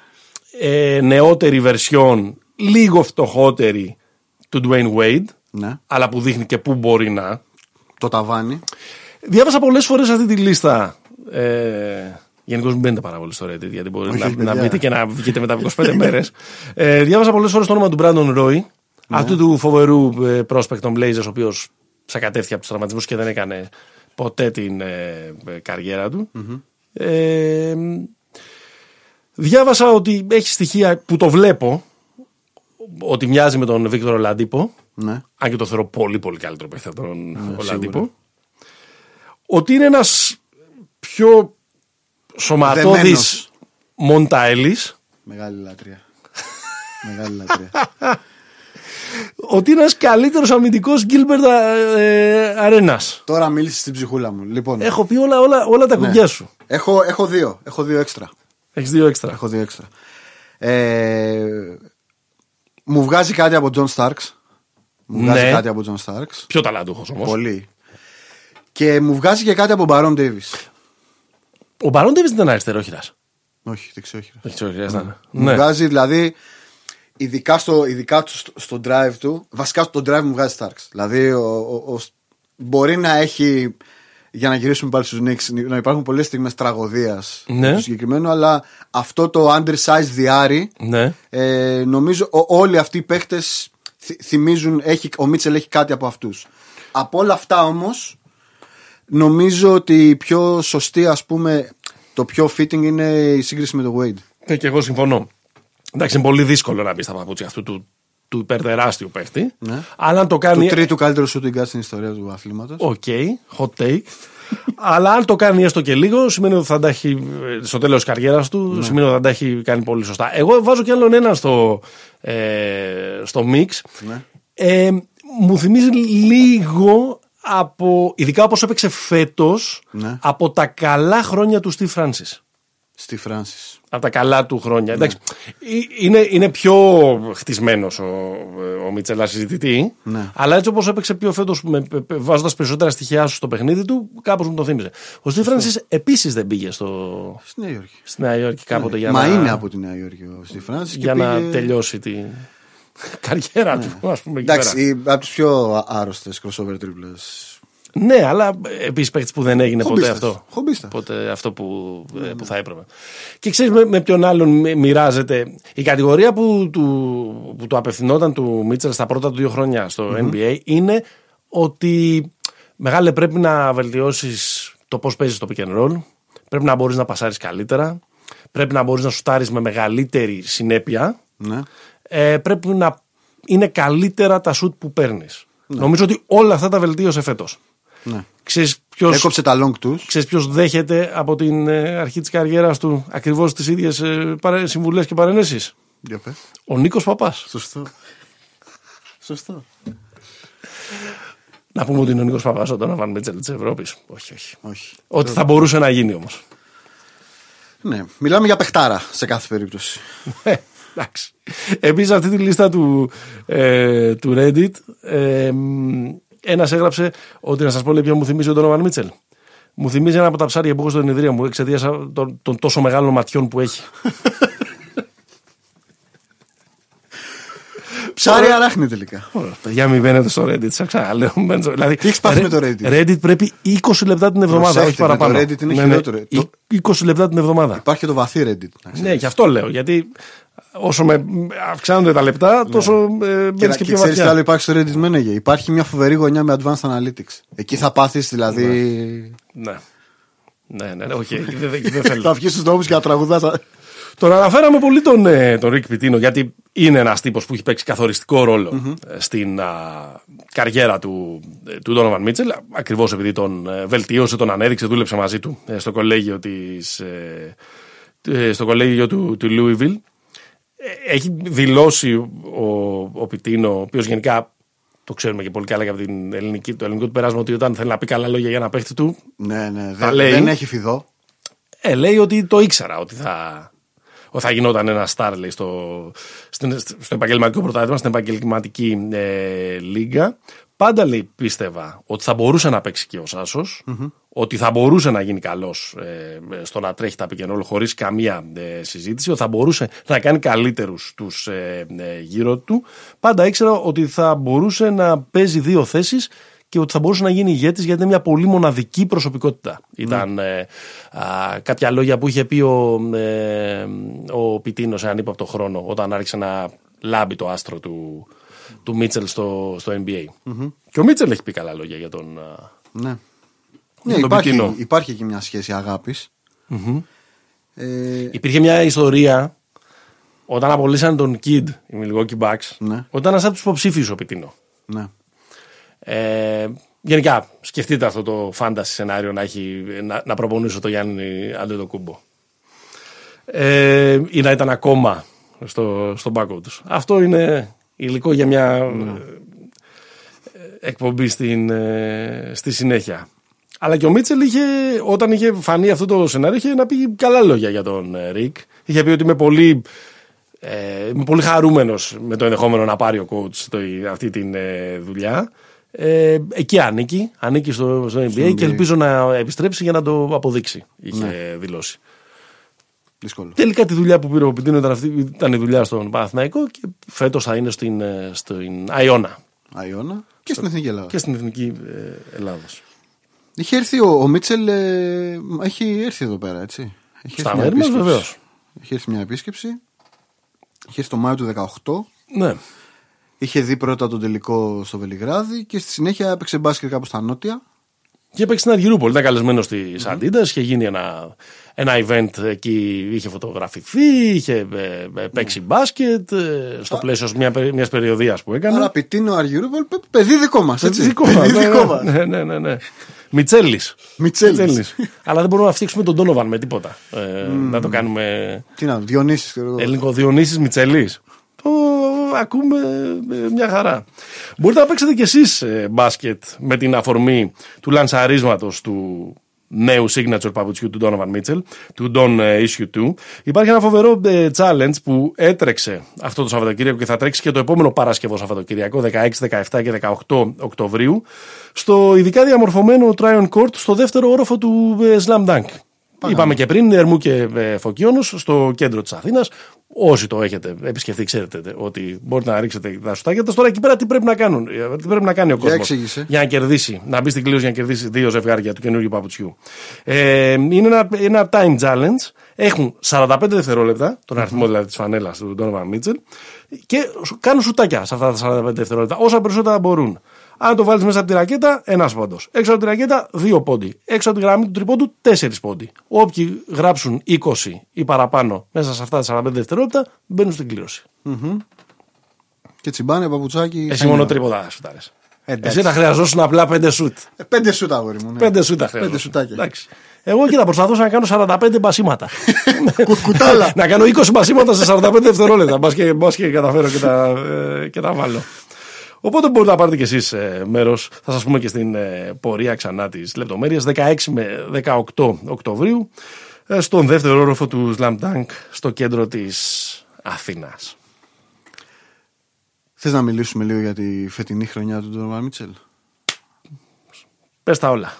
ε, νεότερη βερσιόν, λίγο φτωχότερη του Dwayne Wade, Ναι. αλλά που δείχνει και πού μπορεί να. Το ταβάνι. Διάβασα πολλές φορές αυτή τη λίστα. Ε, Γενικώς μην μπαίνετε πάρα πολύ στο Reddit, γιατί μπορεί Όχι, να, όχι, να παιδιά. μπείτε και να βγείτε μετά από 25 μέρες. Ε, διάβασα πολλές φορές το όνομα του Brandon Roy, Ναι. αυτού του φοβερού ε, prospect των Blazers, ο οποίος σακατεύτηκε από τους τραυματισμούς και δεν έκανε ποτέ την ε, ε, καριέρα του. Ε, διάβασα ότι έχει στοιχεία που το βλέπω ότι μοιάζει με τον Βίκτορο Λαντίπο. Ναι. Αν και το θεωρώ πολύ πολύ καλύτερο παίχτη από τον σίγουρα. Ολαντίπο. Ότι είναι ένας πιο σωματώδης Δεμένος. Μοντάελης. Μεγάλη λατρεία. Μεγάλη λατρεία. Ότι είναι ένας καλύτερος αμυντικός Γκίλμπερτ ε, Αρένας. Τώρα μίλησες στην ψυχούλα μου. Λοιπόν, Έχω πει όλα, όλα, όλα τα ναι. κουμπιά σου. έχω, έχω δύο. Έχω δύο έξτρα. Έχεις δύο έξτρα. Έχω δύο έξτρα. Ε, μου βγάζει κάτι από John Starks. Μου βγάζει Ναι. κάτι από John Starks. Πιο ταλαντούχος όμως. Πολύ. Και μου βγάζει και κάτι από Baron Davis. Ο Μπαρόν Ντέβις δεν ήταν αριστερόχειρας. Όχι, δεξιόχειρας. Δεν ξέρω, χρειάζεται. Μου Ναι. βγάζει δηλαδή. Ειδικά, στο, ειδικά του- στο, στο drive του, βασικά στο drive μου βγάζει Starks. Δηλαδή, ο, ο- ο- μπορεί να έχει, για να γυρίσουμε πάλι στους Knicks, να υπάρχουν πολλές στιγμές τραγωδίας Ναι. του συγκεκριμένου, αλλά αυτό το undersized διάρρη, Ναι. ε, νομίζω ο- όλοι αυτοί οι παίχτες θυ- θυμίζουν, έχει, ο Μίτσελ έχει κάτι από αυτούς. Από όλα αυτά όμως, νομίζω ότι η πιο σωστή, ας πούμε, το πιο fitting είναι η σύγκριση με το Wade. Ε, και εγώ συμφωνώ. Εντάξει, είναι πολύ δύσκολο να μπεις στα παπούτσια αυτού του, του υπερτεράστιου παίχτη. Ναι. Αλλά αν το Του κάνει. τρίτου καλύτερου shooting guard στην ιστορία του αθλήματος. OK, hot take. Αλλά αν το κάνει έστω και λίγο, σημαίνει ότι θα τα έχει ε, στο τέλος της καριέρας του, Ναι. σημαίνει ότι θα τα έχει κάνει πολύ σωστά. Εγώ βάζω κι άλλον ένα στο, ε, στο mix. Ναι. Ε, μου θυμίζει λίγο από, ειδικά όπως έπαιξε φέτος, Ναι. από τα καλά χρόνια του Steve Francis. Στη Φράνση. Από τα καλά του Ναι. χρόνια. Εντάξει, ε, είναι, είναι πιο χτισμένος ο, ο Μίτσελ συζητητή. Ναι. Αλλά έτσι όπως έπαιξε πιο φέτος, βάζοντας περισσότερα στοιχεία σου στο παιχνίδι του, κάπως μου το θύμιζε. Ο Στίβ Φράνσις επίσης δεν πήγε στο, Στη Νέα Υόρκη. στη Νέα Υόρκη κάποτε για, Ναι. Μα να, είναι από τη Νέα Υόρκη ο Στη Φράνση. για να τελειώσει την καριέρα του. Ας πούμε, εκεί πέρα. Ναι. Εντάξει, από τις πιο άρρωστες crossover τρίπλες. Ναι, αλλά επίσης παίχτης που δεν έγινε ποτέ Χομπίστας. αυτό. Χομπίστας. Ποτέ αυτό που, ε, που θα έπρεπε. Και ξέρεις με, με ποιον άλλον μοι- μοιράζεται. Η κατηγορία που του, που του απευθυνόταν του Μίτσελ στα πρώτα του δύο χρόνια στο NBA είναι ότι μεγάλε πρέπει να βελτιώσεις το πώς παίζεις το pick and roll. Πρέπει να μπορείς να πασάρεις καλύτερα. Πρέπει να μπορείς να σουτάρεις με μεγαλύτερη συνέπεια. Ναι. Ε, πρέπει να είναι καλύτερα τα σουτ που παίρνεις. Νομίζω ότι όλα αυτά τα βελτίωσε φέτος. Ναι. Ξέρεις ποιος, Έκοψε τα long τους. ξέρεις ποιος δέχεται από την ε, αρχή της καριέρας του ακριβώς τις ίδιες ε, παρε- συμβουλές και παρενέσεις; Για πες. Ο Νίκος Παπάς. Σωστό. Σωστό. Να πούμε ότι είναι ο Νίκος Παπάς ο Donovan Mitchell της Ευρώπης. Όχι, όχι. Όχι. Ότι θα μπορούσε να γίνει όμως. Ναι. Μιλάμε για παιχτάρα σε κάθε περίπτωση. Ε, Εντάξει. Επίσης αυτή τη λίστα του, ε, του Reddit ε, μ, ένας έγραψε ότι να σας πω λέει ποιο μου θυμίζει ο Donovan Mitchell. Μου θυμίζει ένα από τα ψάρια που έχω στην ιδρύα μου εξαιτίας των, των τόσο μεγάλων ματιών που έχει. Ψάρι αράχνη τελικά. Ωραία, Παιδιά, μην μπαίνετε στο Reddit. Σας ξαναλέω. μπαίνετε στο- Δηλαδή, Τι έχεις πάθει Re- με το Reddit? Reddit πρέπει 20 λεπτά την εβδομάδα, Προσέχτε, όχι παραπάνω. με το Reddit είναι Ναι, ναι, χειρότερο. Εί- Το- 20 λεπτά την εβδομάδα. Υπάρχει και το βαθύ Reddit. να ξέρεις. Ναι, και αυτό λέω. Γιατί όσο με αυξάνονται τα λεπτά, τόσο ε, Και, μπαίνεις και, και πιο ξέρεις τι άλλο βαθιά. υπάρχει στο Reddit Manager. Υπάρχει μια φοβερή γωνιά με advanced analytics. Εκεί θα πάθεις δηλαδή. Ναι. Ναι, ναι, ναι, όχι, εκεί δεν, εκεί δεν θέλω. θα βγεις στους δρόμους και θα τραγουδάς. Τον αναφέραμε πολύ τον, ε, τον Ρικ Πιτίνο γιατί είναι ένας τύπος που έχει παίξει καθοριστικό ρόλο, ε, στην α, καριέρα του, ε, του Donovan Mitchell ακριβώς επειδή τον ε, βελτίωσε, τον ανέδειξε, δούλεψε μαζί του ε, στο κολέγιο, της, ε, ε, στο κολέγιο του, του Louisville. Ε, Έχει δηλώσει ο, ο Πιτίνο, ο οποίος γενικά το ξέρουμε και πολύ καλά και από την ελληνική, το ελληνικό του περάσμα ότι όταν θέλει να πει καλά λόγια για ένα παίχτη του, ναι, ναι. Τα Δεν, λέει. δεν έχει φιδό. ε, λέει ότι το ήξερα ότι θα, ότι θα γινόταν ένα star λέει, στο, στην- στο επαγγελματικό πρωτάθλημα, στην επαγγελματική ε, λίγα. Πάντα λέει πίστευα ότι θα μπορούσε να παίξει και ο σασο ότι θα μπορούσε να γίνει καλός ε, στο να τρέχει τα πικενόλ χωρίς καμία ε, συζήτηση, ότι θα μπορούσε να κάνει καλύτερους τους ε, ε, γύρω του. Πάντα ήξερα ότι θα μπορούσε να παίζει δύο θέσεις και ότι θα μπορούσε να γίνει ηγέτης γιατί είναι μια πολύ μοναδική προσωπικότητα. Ήταν ε, α, κάποια λόγια που είχε πει ο, ε, ο Πιτίνος, αν είπα από το χρόνο, όταν άρχισε να λάμπει το άστρο του, του Μίτσελ στο, στο NBA. Και ο Μίτσελ έχει πει καλά λόγια για τον. Ναι. ναι υπάρχει, υπάρχει εκεί μια σχέση αγάπης. Ε... Υπήρχε μια ιστορία όταν απολύσαν τον Kid, οι Milwaukee Bucks, ναι. όταν ένα από τους υποψήφιους ο Πιτίνο. Ναι. Ε, γενικά, σκεφτείτε αυτό το φάνταση σενάριο να, έχει, να, να προπονήσω το Γιάννη Αντετοκούμπο. Ε, ή να ήταν ακόμα στο, στον πάκο τους. Αυτό είναι υλικό για μια ναι. εκπομπή στην, ε, στη συνέχεια. Αλλά και ο Μίτσελ είχε, όταν είχε φανεί αυτό το σενάριο, είχε να πει καλά λόγια για τον ε, Ρικ. Είχε πει ότι είμαι πολύ, ε, είμαι πολύ χαρούμενος με το ενδεχόμενο να πάρει ο coach αυτή τη ε, δουλειά. Ε, εκεί ανήκει, ανήκει στο, στο NBA και ελπίζω να επιστρέψει για να το αποδείξει, είχε ναι. δηλώσει. Δύσκολο. Τελικά τη δουλειά που πήρε ο Πιτίνο ήταν, αυτή, ήταν η δουλειά στον Παναθηναϊκό και φέτος θα είναι στην, ε, στην Αϊώνα. Αϊώνα και στην Εθνική Ελλάδα. Και στην Εθνική ε, Ελλάδα. Είχε έρθει ο, ο Μίτσελ, ε, έχει έρθει εδώ πέρα, έτσι. Έχει Στα μέρη μα, βεβαίως. Έχει έρθει μια επίσκεψη. Είχε έρθει το Μάιο του 2018. Ναι. Είχε δει πρώτα τον τελικό στο Βελιγράδι και στη συνέχεια έπαιξε μπάσκετ κάπου στα νότια. Και έπαιξε στην Αργυρούπολη. Ήταν καλεσμένος στη mm Είχε γίνει ένα, ένα event εκεί. Είχε φωτογραφηθεί, είχε ε, ε, παίξει μπάσκετ ε, στο πλαίσιο μια μιας περιοδίας που έκανε. Άρα πιτίνο Αργυρούπολη, παιδί δικό μας. Δικό μας. Ναι, ναι, ναι. ναι. Μιτσέλης. Μιτσέλης. Αλλά δεν μπορούμε να φτιάξουμε τον Τόνοβαν με τίποτα. Ε, Να το κάνουμε. Τι να, Διονύσει. Ελληνικό Διονύσης Μιτσέλης το ακούμε ε, μια χαρά. Μπορείτε να παίξετε κι εσείς ε, μπάσκετ με την αφορμή του λανσαρίσματος του νέου signature παπουτσιού του Donovan Mitchell, του Don ε, Issue 2. Υπάρχει ένα φοβερό challenge που έτρεξε αυτό το Σαββατοκύριακο και θα τρέξει και το επόμενο Παρασκευό Σαββατοκύριακο, 16, 17 και 18 Οκτωβρίου, στο ειδικά διαμορφωμένο Tryon Court στο δεύτερο όροφο του Slam Dunk. Είπαμε και πριν, Ερμού και Φωκιόνος στο κέντρο της Αθήνας. Όσοι το έχετε επισκεφτεί, ξέρετε ότι μπορείτε να ρίξετε τα σουτάκια. Τώρα εκεί πέρα τι πρέπει να κάνουν, ε, τι πρέπει να κάνει ο κόσμος για, για, να κερδίσει, να μπει στην κλήρωση για να κερδίσει δύο ζευγάρια του καινούργιου παπουτσιού. Ε, είναι ένα, ένα time challenge. Έχουν 45 δευτερόλεπτα, τον αριθμό δηλαδή της φανέλας του Donovan Μίτσελ, και κάνουν σουτάκια σε αυτά τα 45 δευτερόλεπτα, όσα περισσότερα μπορούν. Αν το βάλεις μέσα από τη ρακέτα, ένας πόντος. Έξω από τη ρακέτα, δύο πόντι. Έξω από τη γραμμή του τρυπώντου, τέσσερις πόντι. Όποιοι γράψουν 20 ή παραπάνω μέσα σε αυτά τα 45 δευτερόλεπτα, μπαίνουν στην κλήρωση. Mm-hmm. Και τσιμπάνε παπουτσάκι. Εσύ μόνο τρίποτα σου Εσύ θα χρειαζόσουν απλά πέντε σουτ. Ε, πέντε σουτ, αγόρι μου. Ναι. Πέντε σουτ θα χρειαζόσουν. Εγώ και θα προσπαθούσα να κάνω 45 μπασίματα. Κουτάλα. να κάνω 20 μπασίματα σε 45 δευτερόλεπτα. Μπας και, καταφέρω και τα, ε, και τα βάλω. Οπότε μπορείτε να πάρετε κι εσείς ε, μέρος. Θα σας πούμε και στην ε, πορεία ξανά τις λεπτομέρειες. 16 με 18 Οκτωβρίου ε, στον δεύτερο όροφο του Slam Dunk στο κέντρο της Αθήνας. Θες να μιλήσουμε λίγο για τη φετινή χρονιά του Ντόρμα Μίτσελ; Πες τα όλα.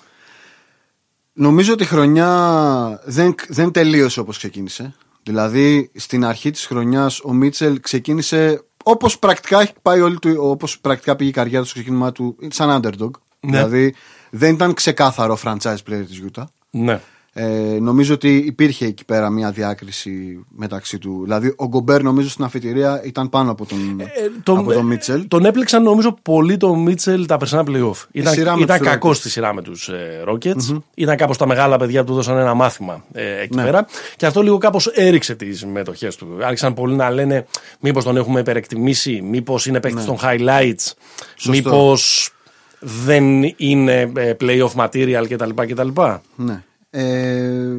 Νομίζω ότι η χρονιά δεν, δεν τελείωσε όπως ξεκίνησε. Δηλαδή στην αρχή της χρονιάς ο Μίτσελ ξεκίνησε Όπως πρακτικά έχει πάει όλη του, όπως πρακτικά πήγε η καριέρα του στο ξεκίνημά του, σαν underdog. Ναι. Δηλαδή δεν ήταν ξεκάθαρο franchise player της Utah. Ναι. Ε, νομίζω ότι υπήρχε εκεί πέρα μια διάκριση μεταξύ του. Δηλαδή, ο Γκομπέρ νομίζω στην αφιτηρία ήταν πάνω από τον, ε, τον, από τον Μίτσελ. Τον έπλεξαν νομίζω πολύ τον Μίτσελ τα περσινά playoff. Ήταν, ήταν κακός στη σειρά με τους ε, Rockets. Mm-hmm. Ήταν κάπως τα μεγάλα παιδιά που του δώσαν ένα μάθημα ε, εκεί ναι. πέρα. Και αυτό λίγο κάπως έριξε τις μετοχέ του. Άρχισαν πολλοί να λένε μήπως τον έχουμε υπερεκτιμήσει, μήπως είναι παίκτης ναι. των highlights, μήπως δεν είναι ε, playoff material κτλ. Ναι. Ε,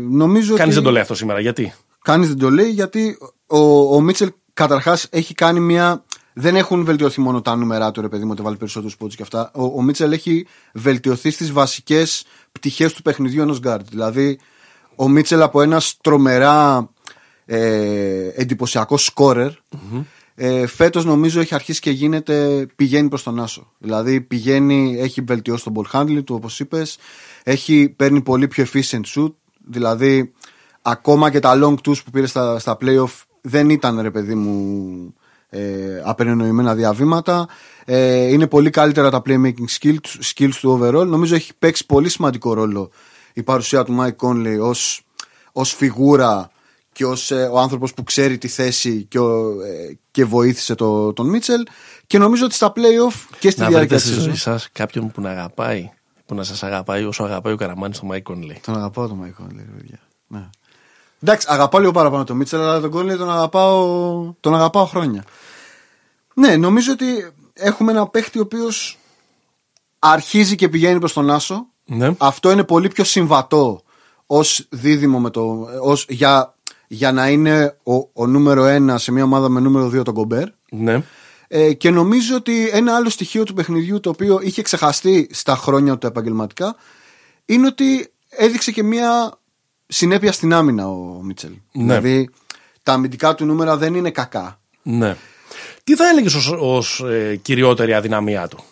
νομίζω Κανείς δεν το λέει αυτό σήμερα. Γιατί; Κανείς δεν το λέει γιατί ο, ο Μίτσελ καταρχάς έχει κάνει μια. Δεν έχουν βελτιωθεί μόνο τα νούμερα του, ρε παιδί μου, ότι βάλει περισσότερους πόντους και αυτά. Ο, ο Μίτσελ έχει βελτιωθεί στις βασικές πτυχές του παιχνιδιού ενός γκαρντ. Δηλαδή, ο Μίτσελ από ένα τρομερά ε, εντυπωσιακό Ε, Φέτος νομίζω έχει αρχίσει και γίνεται, πηγαίνει προς τον Άσο. Δηλαδή πηγαίνει, έχει βελτιώσει τον ball handling του, όπως είπες. Έχει παίρνει πολύ πιο efficient shoot. Δηλαδή, ακόμα και τα long twos που πήρε στα, στα playoff δεν ήταν ρε παιδί μου ε, απερινοημένα διαβήματα. Ε, είναι πολύ καλύτερα τα playmaking skills, skills του overall. Νομίζω έχει παίξει πολύ σημαντικό ρόλο η παρουσία του Mike Conley ως, ως φιγούρα και ως ε, ο άνθρωπος που ξέρει τη θέση και, ε, και βοήθησε το, τον Μίτσελ και νομίζω ότι στα playoff και στη να διάρκεια στη ζωή σας κάποιον που να αγαπάει που να σας αγαπάει όσο αγαπάει ο Καραμάνης τον Mike Conley. Τον αγαπάω τον Mike Conley, παιδιά. Ναι. Εντάξει, αγαπάω λίγο παραπάνω τον Μίτσελ, αλλά τον Conley τον αγαπάω, τον αγαπάω χρόνια. Ναι, νομίζω ότι έχουμε ένα παίχτη ο οποίος αρχίζει και πηγαίνει προς τον Άσο. Ναι. Αυτό είναι πολύ πιο συμβατό ως δίδυμο με το, ως, για, για να είναι ο, ο νούμερο ένα σε μια ομάδα με νούμερο δύο τον Κομπέρ. Ναι. Ε, και νομίζω ότι ένα άλλο στοιχείο του παιχνιδιού το οποίο είχε ξεχαστεί στα χρόνια του επαγγελματικά είναι ότι έδειξε και μια συνέπεια στην άμυνα ο Μίτσελ. Ναι. Δηλαδή τα αμυντικά του νούμερα δεν είναι κακά. Ναι. Τι θα έλεγες ως ως, ε, κυριότερη αδυναμία του;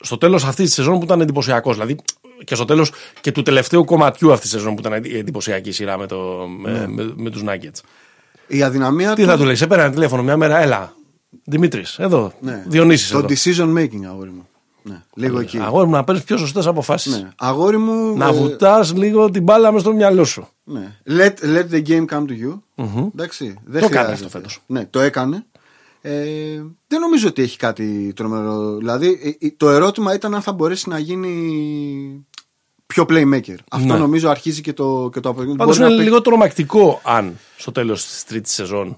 Στο τέλος αυτής της σεζόν που ήταν εντυπωσιακός. Δηλαδή και στο τέλος και του τελευταίου κομματιού αυτής της σεζόν που ήταν εντυπωσιακή σειρά με, το, με, με, με τους Nuggets. Η αδυναμία Τι του. θα του λέει, σε πέρα ένα τηλέφωνο μια μέρα, έλα. Δημήτρης, εδώ. Ναι. Διονύσης Το εδώ. decision making, αγόρι μου. Ναι, λίγο εκεί. Αγόρι μου, να παίρνεις πιο σωστές αποφάσεις. Ναι. Αγόρι μου. Να ε, βουτάς λίγο την μπάλα μες στο μυαλό σου. ναι. Let, let the game come to you. Εντάξει, δεν Το έκανε χρειάζεται. αυτό φέτος. Ναι, το έκανε. Ε, δεν νομίζω ότι έχει κάτι τρομερό. Δηλαδή, ε, ε, το ερώτημα ήταν αν θα μπορέσει να γίνει πιο playmaker. Αυτό Ναι. νομίζω αρχίζει και το, και το αποδεικνύει. Πάντως Μπορεί είναι να παίξει- λίγο τρομακτικό αν στο τέλος της τρίτης σεζόν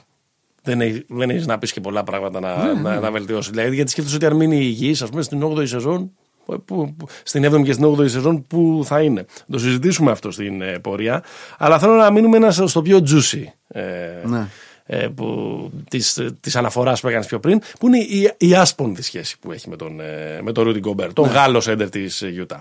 δεν έχει, δεν έχεις να πεις και πολλά πράγματα να, Ναι, να, να βελτιώσεις. Δηλαδή, γιατί σκέφτεσαι ότι αν μείνει υγιής, ας πούμε, στην 8η σεζόν, που, που- στην 7η και στην 8η σεζόν, πού θα είναι; Το συζητήσουμε αυτό στην ε, πορεία. Αλλά θέλω να μείνουμε ένα στο πιο juicy. Ε, Ναι. ε, που, της, της αναφοράς που έκανες πιο πριν που είναι η, η άσπονδη σχέση που έχει με τον, ε, με τον Ρούντι Γκόμπερ τον Γάλλος σέντερ της ε, Utah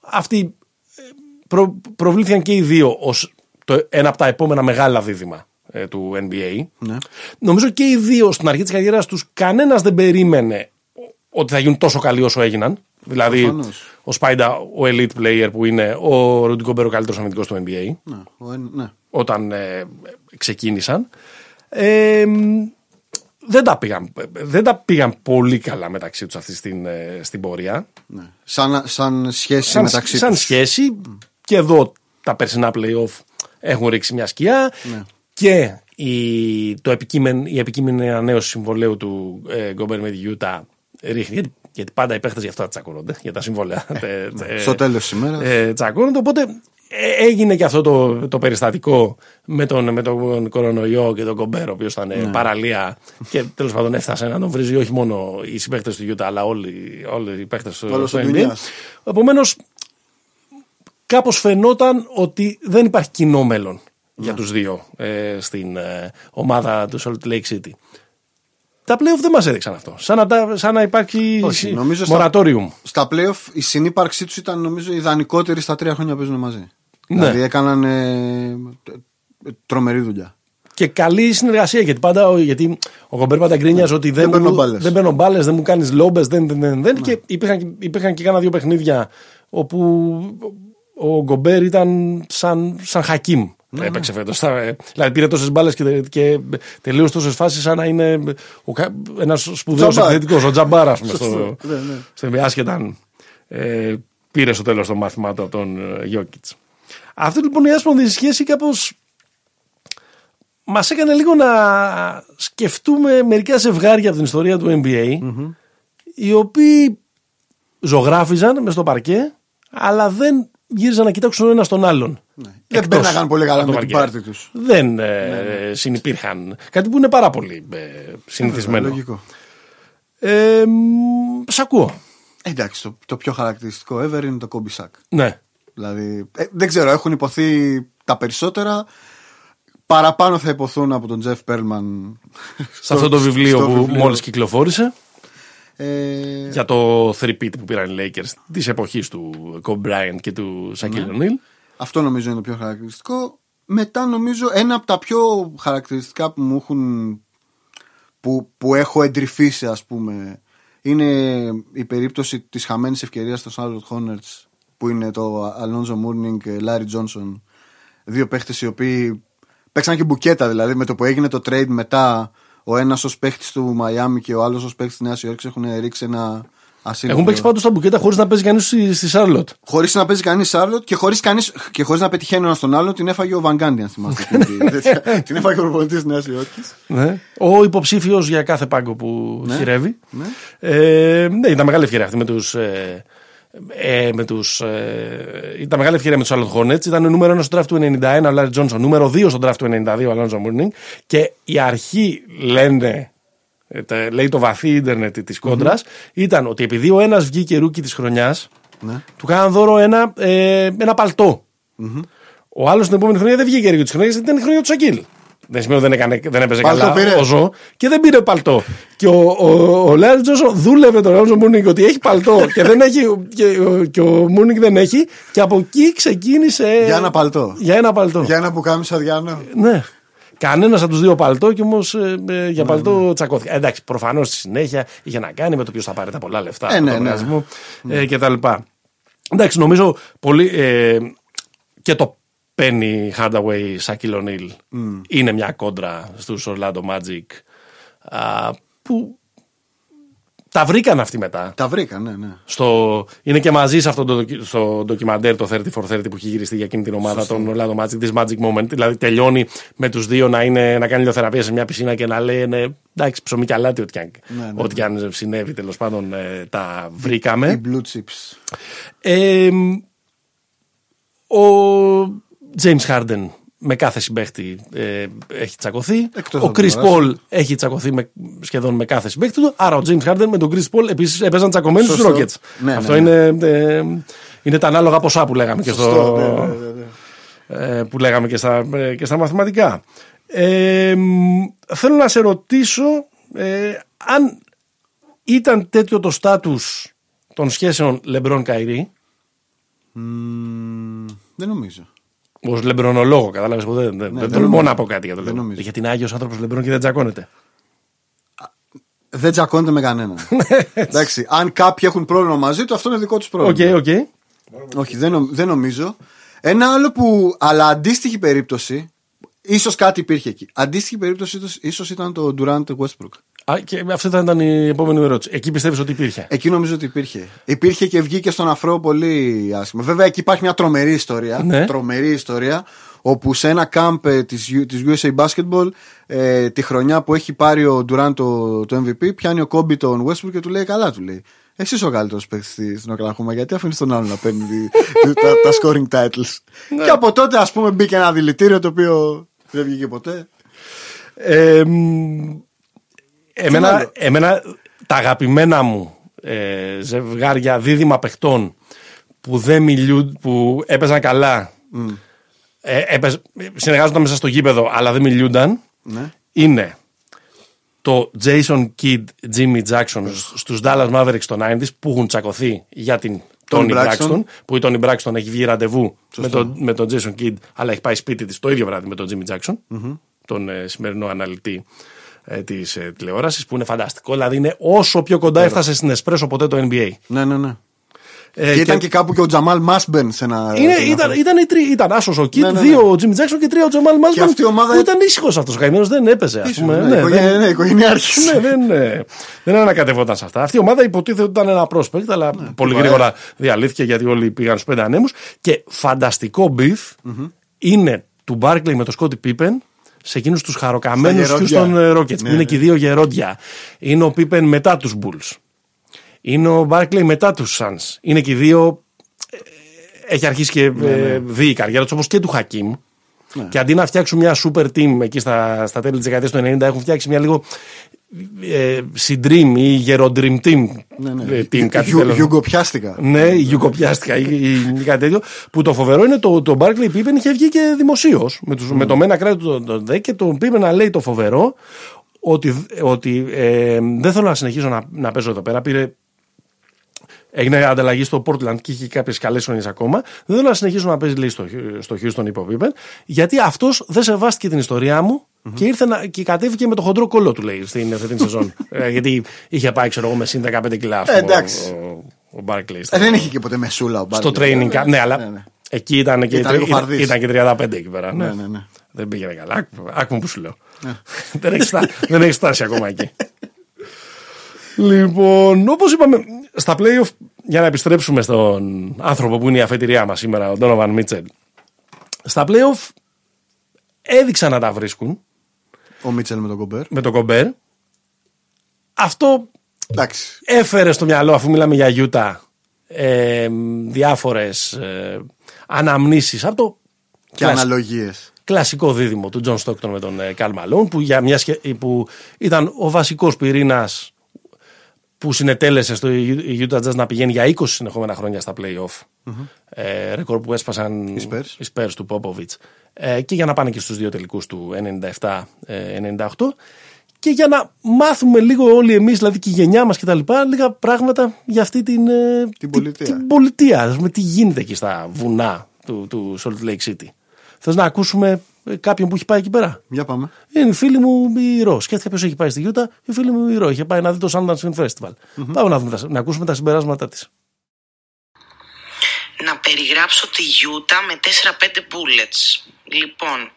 αυτοί ε, προ, προβλήθηκαν και οι δύο ως το, ένα από τα επόμενα μεγάλα δίδυμα ε, του NBA Ναι. νομίζω και οι δύο στην αρχή της καριέρας τους κανένας δεν περίμενε ότι θα γίνουν τόσο καλοί όσο έγιναν δηλαδή Προφανώς. ο Spida ο elite player που είναι ο Ρούντι Γκόμπερ ο καλύτερος αμυντικός του NBA Ναι, ο εν- ναι. όταν ε, ξεκίνησαν. Ε, μ, δεν, τα πήγαν, δεν τα πήγαν πολύ καλά μεταξύ τους αυτή στην, ε, στην πορεία. ναι. Σαν, σαν σχέση Σαν, μεταξύ σαν τους. σχέση και εδώ τα περσινά playoff έχουν ρίξει μια σκιά Ναι. Και η, το επικείμεν, η επικείμενη ανανέωση συμβολέου του ε, Γκόμπερ με τη Utah ρίχνει γιατί, γιατί πάντα οι παίχτες γι' αυτό τσακώνονται για τα συμβόλαια. Τε- τε- Ναι. Στο τέλος της ημέρας. ε, τσακώνονται. Οπότε ε, έγινε και αυτό το, το περιστατικό με τον, με τον κορονοϊό και τον Κομπέρο, ο οποίος ήταν Ναι. ε, παραλία και τέλος πάντων έφτασε να τον βρίζει όχι μόνο οι συμπαίχτε του Γιούτα, αλλά όλοι, όλοι οι παίχτες του Όλος στο ο NBA. Ντουνιάς. Επομένως, κάπως φαινόταν ότι δεν υπάρχει κοινό μέλλον για Ναι. τους δύο ε, στην ε, ομάδα του Salt Lake City. Τα playoff δεν μας έδειξαν αυτό. Σαν να, τα- σαν να υπάρχει Όχι, συ- νομίζω στα- moratorium. Στα playoff η συνύπαρξή τους ήταν νομίζω ιδανικότερη στα τρία χρόνια που παίζουν μαζί. Ναι. Δηλαδή έκαναν ε, ε, τρομερή δουλειά. Και καλή συνεργασία γιατί πάντα ο- γιατί ο Κομπέρ πάντα γκρίνιαζε ότι δεν, Ναι. Δεν παίρνω μου- μπάλες. δεν παίρνω μπάλες, δεν μου κάνεις λόμπες, δεν, δεν, δεν, δεν. Ναι. Και υπήρχαν, υπήρχαν και κάνα δύο παιχνίδια όπου ο Γκομπέρ ήταν σαν, σαν Χακίμ. Ναι, Έπαιξε φέτος. Δηλαδή πήρε τόσες μπάλες και, και τελείωσε τόσες φάσεις σαν να είναι ένας σπουδαίος Τζαμπάρ. επιθετικό. Ο Τζαμπάρα, ας πούμε, στο, Σωστό. Ναι, ναι. στο NBA, άσχετα αν ε, πήρε στο τέλος το μάθημά του από τον Γιώκητς. Αυτή λοιπόν η άσπονδη σχέση κάπως μας έκανε λίγο να σκεφτούμε μερικά ζευγάρια από την ιστορία του NBA οι οποίοι ζωγράφιζαν μες στο παρκέ αλλά δεν γύριζαν να κοιτάξουν ο ένας τον άλλον. Ναι. Δεν Εκτός μπαίναγαν πολύ καλά από το με την παρκέ. πάρτι τους. Δεν ε, συνυπήρχαν. Κάτι που είναι πάρα πολύ ε, συνηθισμένο. Λογικό. Ε, μ, σ' ακούω. Εντάξει, το, το πιο χαρακτηριστικό ever είναι το Kobe Sack. Ναι. Δηλαδή, ε, δεν ξέρω, έχουν υποθεί τα περισσότερα. Παραπάνω θα υποθούν από τον Jeff Perlman. Σε αυτό το βιβλίο στο που βιβλίο. μόλις κυκλοφόρησε Ε, για το 3-peat που πήραν οι Lakers της εποχής του Kobe Bryant και του Shaquille O'Neal. Αυτό νομίζω είναι το πιο χαρακτηριστικό. Μετά νομίζω ένα από τα πιο χαρακτηριστικά που μου έχουν που, που έχω εντρυφήσει, ας πούμε, είναι η περίπτωση της χαμένης ευκαιρίας των Charlotte Hornets που είναι το Alonso Mourning και Larry Johnson. Δύο παίχτες οι οποίοι παίξαν και μπουκέτα δηλαδή με το που έγινε το trade μετά ο ένας ως παίχτης του Μαϊάμι και ο άλλος ως παίχτης της Νέας Υόρκης έχουν ρίξει ένα ασύλληπτο. Έχουν παίξει πάντως τα μπουκέτα χωρίς να παίζει κανείς στη Σάρλοτ. Χωρίς να παίζει κανείς Σάρλοτ και χωρίς χωρίς να πετυχαίνει ο ένας τον άλλον, την έφαγε ο Βαγκάντι, αν θυμάστε. την, την έφαγε ο προπονητής της Νέας Υόρκης. Ναι. Ο υποψήφιος για κάθε πάγκο που ναι. χηρεύει. Ναι. Ε, ναι, ήταν μεγάλη ευκαιρία αυτή με τους. Ε, ε, με τους, ε, ήταν μεγάλη ευκαιρία με τους Charlotte Hornets. Ήταν νούμερο 1 στο draft του 91 ο Λάρι Τζόνσον, νούμερο 2 στο draft του 92 ο Αλόνζο Μούρνινγκ. Και η αρχή λένε, ε, λέει το βαθύ ίντερνετ της κόντρας ήταν ότι επειδή ο ένας βγήκε ρούκι της χρονιάς, ναι. του κάναν δώρο ένα, ε, ένα παλτό. Mm-hmm. Ο άλλος την επόμενη χρονιά δεν βγήκε ρούκι της χρονιάς, γιατί ήταν η χρονιά του Σακίλ. Δεν σημαίνει ότι δεν, έκανε, δεν έπαιζε παλτό καλά πήρε. ο Ζω και δεν πήρε παλτό. και ο, ο, ο Λάρι Τζόνσον δούλευε τον Αλόνζο Μούρνινγκ ότι έχει παλτό και, δεν έχει, και, και ο Μούρνινγκ δεν έχει. Και από εκεί ξεκίνησε. Για ένα παλτό. Για ένα παλτό. Για ένα που πουκάμισο αδειανό. Ναι. Κανένας από τους δύο παλτό και όμως ε, ε, για ναι, παλτό ναι. τσακώθηκε. Ε, εντάξει, προφανώς στη συνέχεια είχε να κάνει με το ποιος θα πάρει τα πολλά λεφτά. Ε, ναι, ναι. Ε, και τα λοιπά. Εντάξει, νομίζω πολύ. Ε, και το Penny Hardaway, Shaquille O'Neal mm. είναι μια κόντρα στους Orlando Magic α, που τα βρήκαν αυτοί μετά. Τα βρήκαν, ναι, ναι. Στο, είναι και μαζί σε αυτό το στο ντοκιμαντέρ το 30 for 30 που έχει γυριστεί για εκείνη την ομάδα Σωστή. των Orlando Magic, της Magic Moment. Δηλαδή τελειώνει με τους δύο να, είναι, να κάνει ηλιοθεραπεία σε μια πισίνα και να λένε εντάξει ψωμί και αλάτι ό,τι και ναι, ναι, ό,τι ναι. αν συνέβη τέλος πάντων ε, τα βρήκαμε. Οι blue chips. Ε, ο James Harden με κάθε συμπέχτη ε, έχει τσακωθεί. ο Chris Paul έχει τσακωθεί με, σχεδόν με κάθε συμπέχτη του. Άρα ο James Harden με τον Chris Paul επίσης έπαιζαν τσακωμένοι στου Rockets. Ναι, Αυτό ναι, ναι. Είναι, ε, είναι τα ανάλογα ποσά που λέγαμε και, στο, ναι, ναι, ε, που λέγαμε και στα, ε, και στα μαθηματικά. Ε, θέλω να σε ρωτήσω αν ήταν τέτοιο το στάτους των σχέσεων Λεμπρόν Καϊρή. δεν νομίζω. Ω λεμπρονολόγο, κατάλαβες που δεν, δεν, ναι, δεν τολμώ να πω κάτι για το λεμπρόν. Γιατί είναι άγιος άνθρωπος λεμπρόν και δεν τζακώνεται. Δεν τζακώνεται με κανέναν. Ναι, Εντάξει, αν κάποιοι έχουν πρόβλημα μαζί του, αυτό είναι δικό τους πρόβλημα. Okay, okay. Όχι, δεν, δεν νομίζω. Ένα άλλο που. Αλλά αντίστοιχη περίπτωση. ίσως κάτι υπήρχε εκεί. Αντίστοιχη περίπτωση ίσως ήταν το Durant Westbrook. Α, και αυτή θα ήταν η επόμενη ερώτηση. Εκεί πιστεύεις ότι υπήρχε; Εκεί νομίζω ότι υπήρχε. Υπήρχε και βγήκε στον αφρό πολύ άσχημα. Βέβαια εκεί υπάρχει μια τρομερή ιστορία. Ναι. Τρομερή ιστορία. Όπου σε ένα κάμπ ε, της, USA Basketball ε, τη χρονιά που έχει πάρει ο Durant το, το MVP πιάνει ο Kobe τον Westbrook και του λέει καλά του λέει. Εσύ είσαι ο καλύτερος παίκτης στην Οκλαχώμα, γιατί αφήνεις τον άλλον να παίρνει τα, τα scoring titles. Ναι. Και από τότε, ας πούμε, μπήκε ένα δηλητήριο το οποίο δεν βγήκε ποτέ. Ε, Εμένα, εμένα τα αγαπημένα μου ε, ζευγάρια δίδυμα παιχτών που, δεν μιλούν, που έπαιζαν καλά, mm. ε, συνεργάζονταν μέσα στο γήπεδο αλλά δεν μιλούνταν, ναι. είναι το Jason Kidd, Jimmy Jackson mm. στους Dallas Mavericks των 90s που έχουν τσακωθεί για την Tony Braxton, που η Tony Braxton έχει βγει ραντεβού με τον, με τον Jason Kidd αλλά έχει πάει σπίτι της το ίδιο βράδυ με τον Jimmy Jackson, mm-hmm. τον ε, σημερινό αναλυτή ε, της ε, τηλεόρασης που είναι φανταστικό. Δηλαδή είναι όσο πιο κοντά έφτασε στην Εσπρέσο ποτέ το NBA. Ναι, ναι, ναι. Ε, και ήταν και... κάπου και ο Τζαμάλ Μάσμπεν σε ένα. Είναι, ήταν, ήταν, ήταν, ήταν άσος ο Κιτ, ναι, ναι, δύο ναι. ο Τζιμ Τζάξον και τρία ο Τζαμάλ Μάσμπεν. Και αυτή η ομάδα. Που ήταν ήσυχος αυτός ο καημένος, δεν έπαιζε. Ας πούμε. Ναι, ναι, ναι, ναι, οικογενειάρχης. ναι, δεν, ναι, δεν ανακατευόταν σε αυτά. Αυτή η ομάδα υποτίθεται ότι ήταν ένα πρόσπεκτ, αλλά ναι, πολύ γρήγορα διαλύθηκε γιατί όλοι πήγαν στους πέντε ανέμους. Και φανταστικό beef είναι του Μπάρκλεϊ με το Σκότι Πίπεν σε εκείνους τους χαροκαμένους Houston ε, Rockets, ναι, που είναι και οι δύο γερόντια. Είναι ο Πίπεν μετά τους Bulls. Είναι ο Barkley μετά τους Suns. Είναι και οι δύο. Ε, έχει αρχίσει και ναι, ε, ναι. δύει η καριέρα τους όπως και του Χακίμ. Ναι. Και αντί να φτιάξουν μια super team εκεί στα, στα τέλη της δεκαετίας του 90, έχουν φτιάξει μια λίγο ε, συντρίμ- ή γεροντο-dream team. Ναι, ναι. Ε, team κάτι Γιουγκοπιάστηκα. Ναι, γιουγκοπιάστηκα ή, ή κάτι τέτοιο. Που το φοβερό είναι το, το Barclay Pippen είχε βγει και δημοσίως με, mm. με το μένα κράτη του το, το, και τον Pippen να λέει το φοβερό ότι, ότι ε, δεν θέλω να συνεχίσω να, να παίζω εδώ πέρα. Πήρε Έγινε ανταλλαγή στο Portland και είχε κάποιες καλές χρονιές ακόμα. Δεν θέλω να συνεχίσω να παίζει λέει, στο, στο Houston, είπε ο Pippen, γιατί αυτός δεν σεβάστηκε την ιστορία μου Και, ήρθε να, και κατέβηκε με το χοντρό κόλλο του, λέει, στην φετινή σεζόν. Ε, γιατί είχε πάει, ξέρω εγώ, με συν 15 κιλά. ας Ε, πούμε, εντάξει. Ο, ο, ο Barclays. Ε, δεν είχε και ποτέ μεσούλα ο Στο Barkley. training camp. Ναι, αλλά ναι, ναι. εκεί ήταν και, Ήταν λίγο ήταν, φαρδής. ήταν και 35 εκεί πέρα. Ναι. Ναι, ναι, ναι. Δεν πήγαινε καλά. Άκου- Άκου που σου λέω. δεν, έχεις φτάσει, δεν έχεις φτάσει ακόμα εκεί. λοιπόν, όπως είπαμε, στα playoff, για να επιστρέψουμε στον άνθρωπο που είναι η αφετηρία μας σήμερα, ο Ντόνοβαν Μίτσελ. Στα playoff έδειξαν να τα βρίσκουν Ο Μίτσελ με τον Γκομπέρ. με τον Γκομπέρ. Αυτό Εντάξει. έφερε στο μυαλό, αφού μιλάμε για Γιούτα, ε, διάφορες ε, αναμνήσεις από το Και κλασ- αναλογίες. κλασικό δίδυμο του Τζον Στόκτον με τον Καρλ Μαλόν που, για μια, σχε- που ήταν ο βασικός πυρήνας που συνετέλεσε στο η Utah Jazz να πηγαίνει για 20 συνεχόμενα χρόνια στα play-off. Ε, ρεκόρ που έσπασαν Οι Spurs. οι Spurs του Popovich. Ε, και για να πάνε και στους δύο τελικούς του 97-98. και για να μάθουμε λίγο όλοι εμείς, δηλαδή και η γενιά μας και τα λοιπά, λίγα πράγματα για αυτή την, ε, Την πολιτεία. την πολιτεία. Ας πούμε, τι γίνεται εκεί στα βουνά του, του Salt Lake City. Θες να ακούσουμε ε, κάποιον που έχει πάει εκεί πέρα; Για πάμε. Είναι η φίλη μου η Ρο. Σκέφτηκα ποιος έχει πάει στη Γιούτα; Η φίλη μου η Ρο. Είχε πάει να δει το Sundance Film Festival. Πάμε να, δούμε, τα- να ακούσουμε τα συμπεράσματά της. Να περιγράψω τη Γιούτα με 4-5 bullets. Λοιπόν,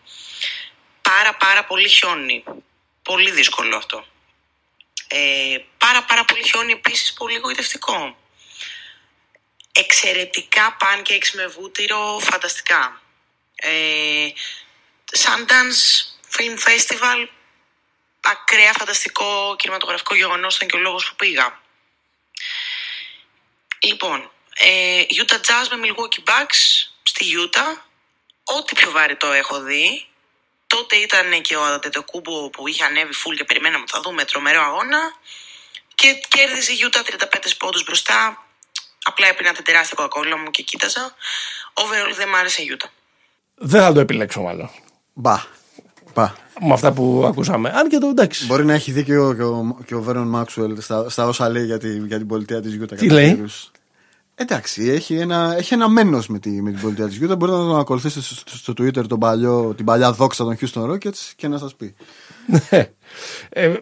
πάρα πάρα πολύ χιόνι. Πολύ δύσκολο αυτό. Ε, πάρα πάρα πολύ χιόνι επίσης πολύ γοητευτικό. Εξαιρετικά pancakes με βούτυρο, φανταστικά. Ε, Sundance Film Festival, ακραία φανταστικό κινηματογραφικό γεγονός, ήταν και ο λόγος που πήγα. Λοιπόν, ε, Utah Jazz με Milwaukee Bucks στη Utah. Ό,τι πιο βαρετό έχω δει. Τότε ήταν και ο Αντετοκούμπο που είχε ανέβει full και περιμέναμε ότι θα δούμε τρομερό αγώνα. Και κέρδιζε η Utah 35 πόντους μπροστά. Απλά έπινα την τεράστια κοκακόλα μου και κοίταζα. Overall δεν μ' άρεσε η Utah. Δεν θα το επιλέξω μάλλον. Μπα. Μπα. Με αυτά που ακούσαμε. Αν και το εντάξει. Μπορεί να έχει δίκιο και ο, και ο Βέρον Μάξουελ στα, στα όσα λέει για, τη, για την πολιτεία της Γιούτα. Τι λέει; Εντάξει, έχει ένα, έχει ένα μένος με, τη, με την πολιτεία της Γιούτα. Μπορείτε να τον ακολουθήσετε στο, στο, στο Twitter τον παλιό, την παλιά δόξα των Houston Rockets και να σας πει. ε,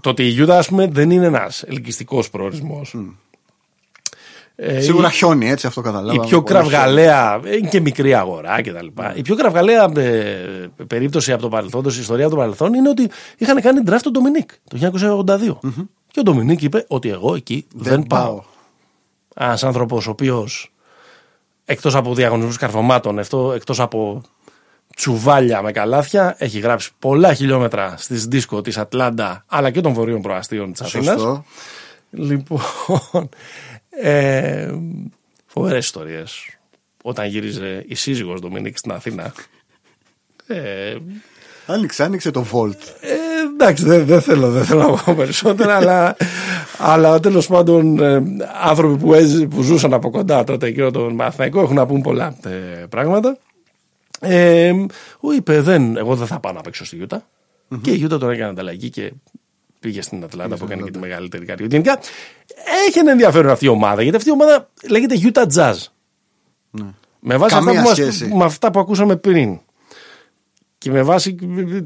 το ότι η Γιούτα, ας πούμε, δεν είναι ένας ελκυστικός προορισμός. Ε, Σίγουρα η- χιόνι, έτσι αυτό καταλάβαμε. η πιο Πολύ κραυγαλαία, είναι και μικρή αγορά κτλ. Η πιο κραυγαλαία ε, περίπτωση από το παρελθόν, η ιστορία από το παρελθόν, είναι ότι είχαν κάνει draft τον Ντομινίκ το 1982. Και ο Ντομινίκ είπε ότι εγώ εκεί δεν, Δεν πάω. πάω. Ένας άνθρωπος ο οποίος εκτός από διαγωνισμούς καρφωμάτων, εκτός από τσουβάλια με καλάθια, έχει γράψει πολλά χιλιόμετρα στις ντίσκο της Ατλάντα αλλά και των βορείων προαστίων της Αθήνας. Σωστό. Λοιπόν. Ε, Φοβερές ιστορίες. Όταν γύριζε η σύζυγος Ντομινίκ στην Αθήνα. Ε, Άνοιξε, άνοιξε το Volt. ε, εντάξει, δεν, δεν θέλω, δεν θέλω να πω περισσότερα, αλλά, αλλά τέλος πάντων ε, άνθρωποι που, έζη- που ζούσαν από κοντά τότε εκείνο τον μαρτυρικό έχουν να πούν πολλά ε, πράγματα. Ε, ο είπε, δεν, εγώ δεν θα πάω να παίξω στη Γιούτα. Και η Γιούτα τον έκανε ανταλλαγή και πήγε στην Ατλάντα που έκανε και τη μεγαλύτερη καριέρα. Γενικά έχει ένα ενδιαφέρον αυτή η ομάδα, γιατί αυτή η ομάδα λέγεται Utah Jazz. Με βάση αυτά Καμία που, μας, σχέση. με αυτά που ακούσαμε πριν και με βάση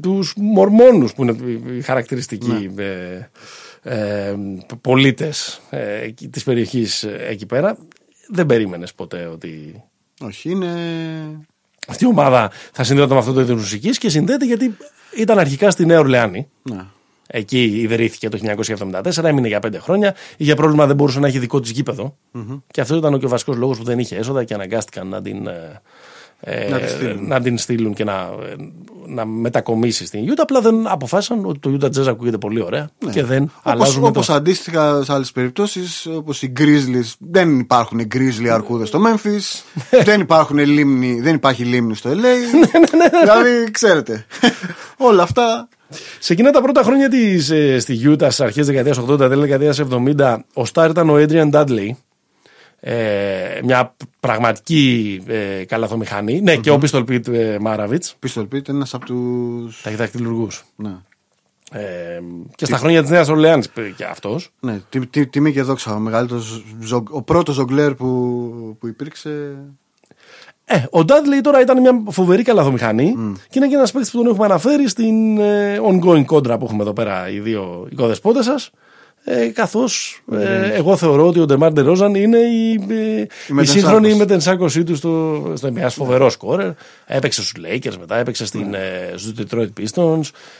τους μορμόνους που είναι οι χαρακτηριστικοί Ναι. ε, ε, πολίτες ε, εκεί- της περιοχής ε, εκεί πέρα δεν περίμενες ποτέ ότι Όχι, είναι. αυτή η ομάδα θα συνδέονταν με αυτό το είδος μουσικής και συνδέεται γιατί ήταν αρχικά στη Νέα Ορλεάνη Ναι. Εκεί ιδρύθηκε το 1974, έμεινε για πέντε χρόνια. Είχε πρόβλημα, δεν μπορούσε να έχει δικό της γηπεδο Και αυτό ήταν και ο βασικός λόγος που δεν είχε έσοδα και αναγκάστηκαν να την, ε, ε, Να τη στείλουν. να την στείλουν και να, ε, να μετακομίσει στην Utah. Απλά δεν αποφάσισαν ότι το Utah Jazz ακούγεται πολύ ωραία και δεν Όπως, αλλάζουν όπως το. αντίστοιχα σε άλλες περιπτώσεις, όπως οι Grizzlies, δεν υπάρχουν Grizzly αρκούδες στο Memphis, δεν, υπάρχουν λίμνη, δεν υπάρχει λίμνη στο LA. δηλαδή, ξέρετε. όλα αυτά. Σε εκείνα τα πρώτα χρόνια της, ε, στη Utah, στις αρχές δεκαετίας 80, τέλη δεκαετίας 70, ο Στάρ ήταν ο Adrian Dudley. Ε, μια πραγματική ε, καλαθομηχανή. Ναι, και ο Pistol Pete ε, Maravich, Pistol Pete είναι ένας από τους. ταχυδακτηλουργού. Ναι. Ε, και στα χρόνια της Νέας Ορλεάνης και αυτός. Ναι, τι, τι, τιμή και δόξα. Ο, μεγαλύτερος ζογ- ο πρώτος ζογκλέρ που, που υπήρξε. Ε, ο Dudley τώρα ήταν μια φοβερή καλαθομηχανή και είναι και ένας παίκτης που τον έχουμε αναφέρει στην ε, ongoing κόντρα που έχουμε εδώ πέρα οι δύο οικοδεσπότε σας. Ε, Καθώς ε, εγώ θεωρώ ότι ο Ντεμάρ Ντερόζαν είναι η, ε, η, μετενσάρκωση. σύγχρονη μετενσάρκωσή του στο, στο NBA. Φοβερό σκόρερ. Έπαιξε στους Lakers μετά, έπαιξε στην, ε, στους Detroit Pistons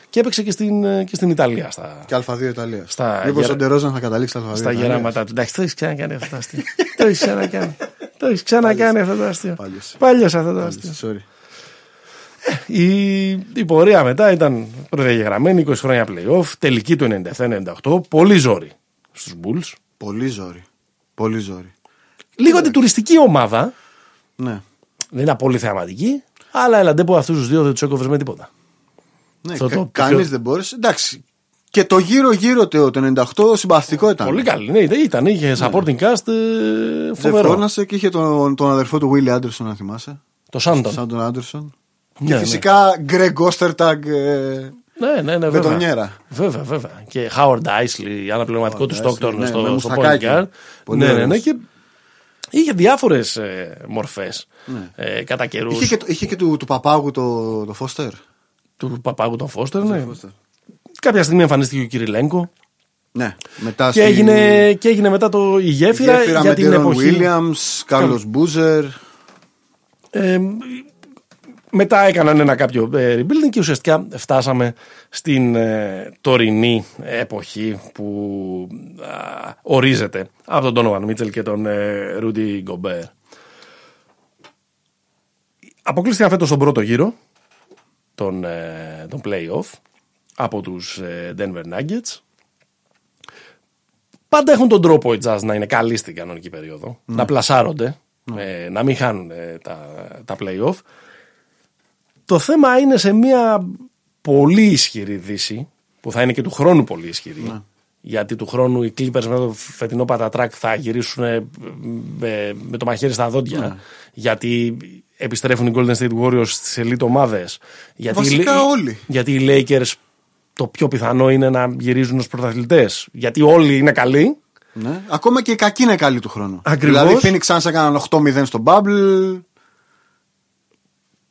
και έπαιξε και στην, ε, και στην Ιταλία. Στα, Και Α2 Ιταλίας. Στα Μήπως γερα- ο Ντερόζαν θα καταλήξει στα Α2 στα Ιταλίας. γεράματά του. Εντάξει, το έχεις ξανακάνει αυτό το αστείο. το έχεις ξανακάνει. το έχεις ξανακάνει αυτό το αστείο. Πάλιος. Παλιό αυτό το αστείο. Sorry. Η, η πορεία μετά ήταν προδιαγεγραμμένη 20 χρόνια playoff, τελική του 97-98, πολύ ζόρι στους Bulls. Πολύ ζόρι. Πολύ ζόρι. Λίγο αντιτουριστική ομάδα, Ναι. δεν είναι πολύ θεαματική, αλλά έλαντε που αυτούς τους δύο δεν τους έκοβες με τίποτα. ναι Αυτό κα- το- Κανείς πιο- δεν μπόρεσε. Εντάξει. Και το γύρω-γύρω το, το 98 συμπαθητικό ήταν. Πολύ καλή, ναι, ήταν, είχε supporting cast ε, Δεν φοβερό. φώνασε και είχε τον, τον αδερφό του Willie Anderson, να θυμάσαι. Το Σάντον. Σαν τον Άντερσον. Ναι, και ναι. φυσικά Greg Ostertag. Ε, Ναι, ναι, ναι, βέβαια. Μπετονιέρα. Βέβαια, βέβαια. Και Howard Isley, αναπληρωματικό του Howard Stockton Isley, ναι, στο, με στο μουστακάκι. point guard. Πολύ Ναι, ναι, ναι. ωραίος. Και είχε διάφορες ε, μορφές ε, κατά καιρούς. Ναι. είχε και, το- είχε και του, του παπάγου το, το Foster. Του παπάγου τον Φώστερ, ναι. Foster. Κάποια στιγμή εμφανίστηκε ο Κυριλέγκο. Ναι, μετά Και στη- έγινε, και έγινε μετά το, η γέφυρα, γέφυρα για με την Deron εποχή. Williams, Carlos Boozer. Ε, μετά έκαναν ένα κάποιο ε, rebuilding και ουσιαστικά φτάσαμε στην ε, τωρινή εποχή που α, ορίζεται από τον Donovan Μίτσελ και τον ε, Rudy Gobert. Αποκλείστηκαν φέτος στον πρώτο γύρο των, ε, των play-off από τους ε, Denver Nuggets. Πάντα έχουν τον τρόπο οι Jazz να είναι καλοί στην κανονική περίοδο, να πλασάρονται, ε, να μην χάνουν ε, τα, τα play-off. Το θέμα είναι σε μια πολύ ισχυρή δύση, που θα είναι και του χρόνου πολύ ισχυρή. Γιατί του χρόνου οι Clippers με το φετινό πατατράκ θα γυρίσουν ε, με, με το μαχαίρι στα δόντια. Γιατί επιστρέφουν οι Golden State Warriors στις elite ομάδες. Γιατί, οι- Βασικά όλοι. γιατί οι Lakers το πιο πιθανό είναι να γυρίζουν ως πρωταθλητές. Γιατί όλοι είναι καλοί. Ναι. Ακόμα και οι κακοί είναι καλοί του χρόνου. Ακριβώς. Δηλαδή, οι Phoenix Suns έκαναν 8-0 στο Bubble.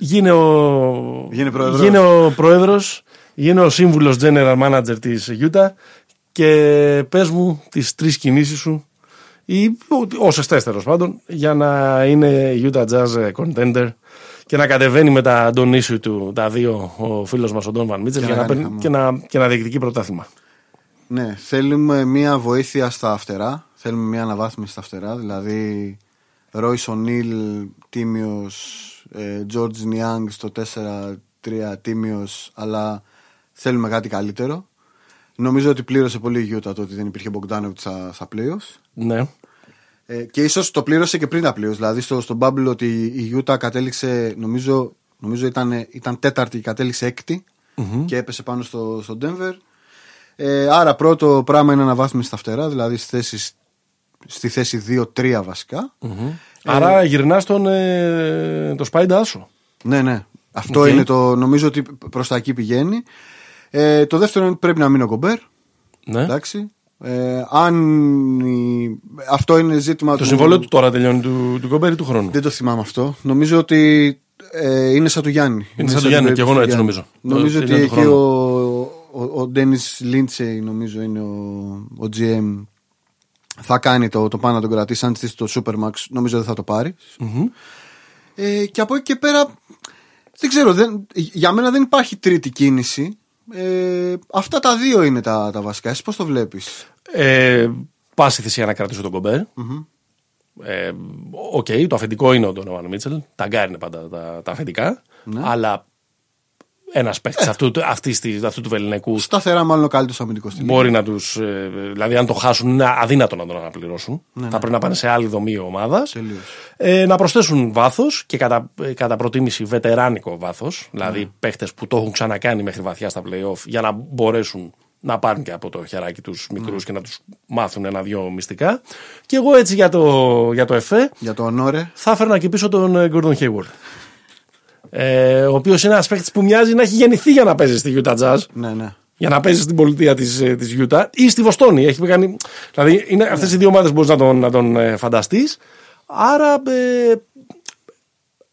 Γίνε ο, Γίνε πρόεδρος. γίνε ο πρόεδρος, γίνε ο σύμβουλος general manager της Utah και πες μου τις τρεις κινήσεις σου ή όσες θες τέλος πάντων για να είναι η Utah Jazz contender και να κατεβαίνει με τα τον issue του τα δύο ο φίλος μας ο Don Van Mitchell Και και, να να, κάνει παίρνει- χαμό. και, να, και να διεκδικεί πρωτάθλημα. Ναι, θέλουμε μία βοήθεια στα φτερά. Θέλουμε μία αναβάθμιση στα φτερά. Δηλαδή, Ρόι Ονίλ, τίμιο, Τζόρτζ Νιάνγκ στο 4-3 τίμιος, αλλά θέλουμε κάτι καλύτερο. Νομίζω ότι πλήρωσε πολύ η Γιούτα το ότι δεν υπήρχε Μπογκδάνοβιτ στα, στα playoffs. Ναι. Ε, και ίσως το πλήρωσε και πριν τα playoffs. Δηλαδή στο, στο Bubble ότι η Γιούτα κατέληξε, νομίζω, νομίζω ήταν, ήταν τέταρτη και κατέληξε έκτη και έπεσε πάνω στο, στο Denver. Ε, άρα πρώτο πράγμα είναι αναβάθμιση στα φτερά, δηλαδή στη θέση, στη θέση 2-3 βασικά Άρα γυρνάς τον, ε, το Spida άσο. Ναι, ναι. Αυτό Οκ. είναι το. Νομίζω ότι προς τα εκεί πηγαίνει. Ε, το δεύτερο είναι ότι πρέπει να μείνει ο Γκομπέρ. Ναι. Εντάξει. Ε, αν. η- Αυτό είναι ζήτημα Το συμβόλαιο του τώρα τελειώνει του, του Γκομπέρ ή του χρόνου; Δεν το θυμάμαι αυτό. Νομίζω ότι ε, είναι σαν του Γιάννη. Είναι σαν του Γιάννη, την και εγώ έτσι περίπτωση του νομίζω. Νομίζω Το- ότι είναι του εκεί ο, χρόνου. ο, ο Ντένις Λίντσεϊ νομίζω είναι ο, ο GM θα κάνει το, το πάνω να τον κρατήσει αν στήσει το Supermax νομίζω δεν θα το παρει ε, και από εκεί και πέρα δεν ξέρω δεν, για μένα δεν υπάρχει τρίτη κίνηση ε, αυτά τα δύο είναι τα, τα βασικά εσύ πως το βλέπεις; Ε, πάση θυσία να κρατήσω τον κομπερ Ε, Οκ, το αφεντικό είναι ο Ντόνοβαν Μίτσελ. Τα γκαρντ είναι πάντα τα, τα αφεντικά. Ναι. Αλλά ένας παίκτης αυτού, του- αυτής της- αυτού του βεληνεκούς σταθερά μάλλον ο καλύτερος αμυντικός στη μπορεί να τους. δηλαδή, αν το χάσουν, είναι αδύνατο να τον αναπληρώσουν. Θα πρέπει να πάνε σε άλλη δομή ομάδας. Τελείως. Ε, να προσθέσουν βάθος και κατά, ε, κατά προτίμηση βετεράνικο βάθος. Δηλαδή, Ναι. παίχτε που το έχουν ξανακάνει μέχρι βαθιά στα playoff για να μπορέσουν να πάρουν και από το χεράκι τους μικρούς Ναι. και να τους μάθουν ένα-δυο μυστικά. Και εγώ έτσι για το, για το ΕΦΕ για το ονόρε θα έφερνα και πίσω τον ε, Gordon Hayward. Ε, ο οποίος είναι ένας παίχτη που μοιάζει να έχει γεννηθεί για να παίζει στη Utah Jazz. ναι ναι Για να παίζει στην πολιτεία της της Utah ή στη Βοστόνη. Έχει κάνει, δηλαδή, είναι αυτές οι δύο ομάδες που μπορείς να τον, να τον ε, φανταστείς. Άρα, ε,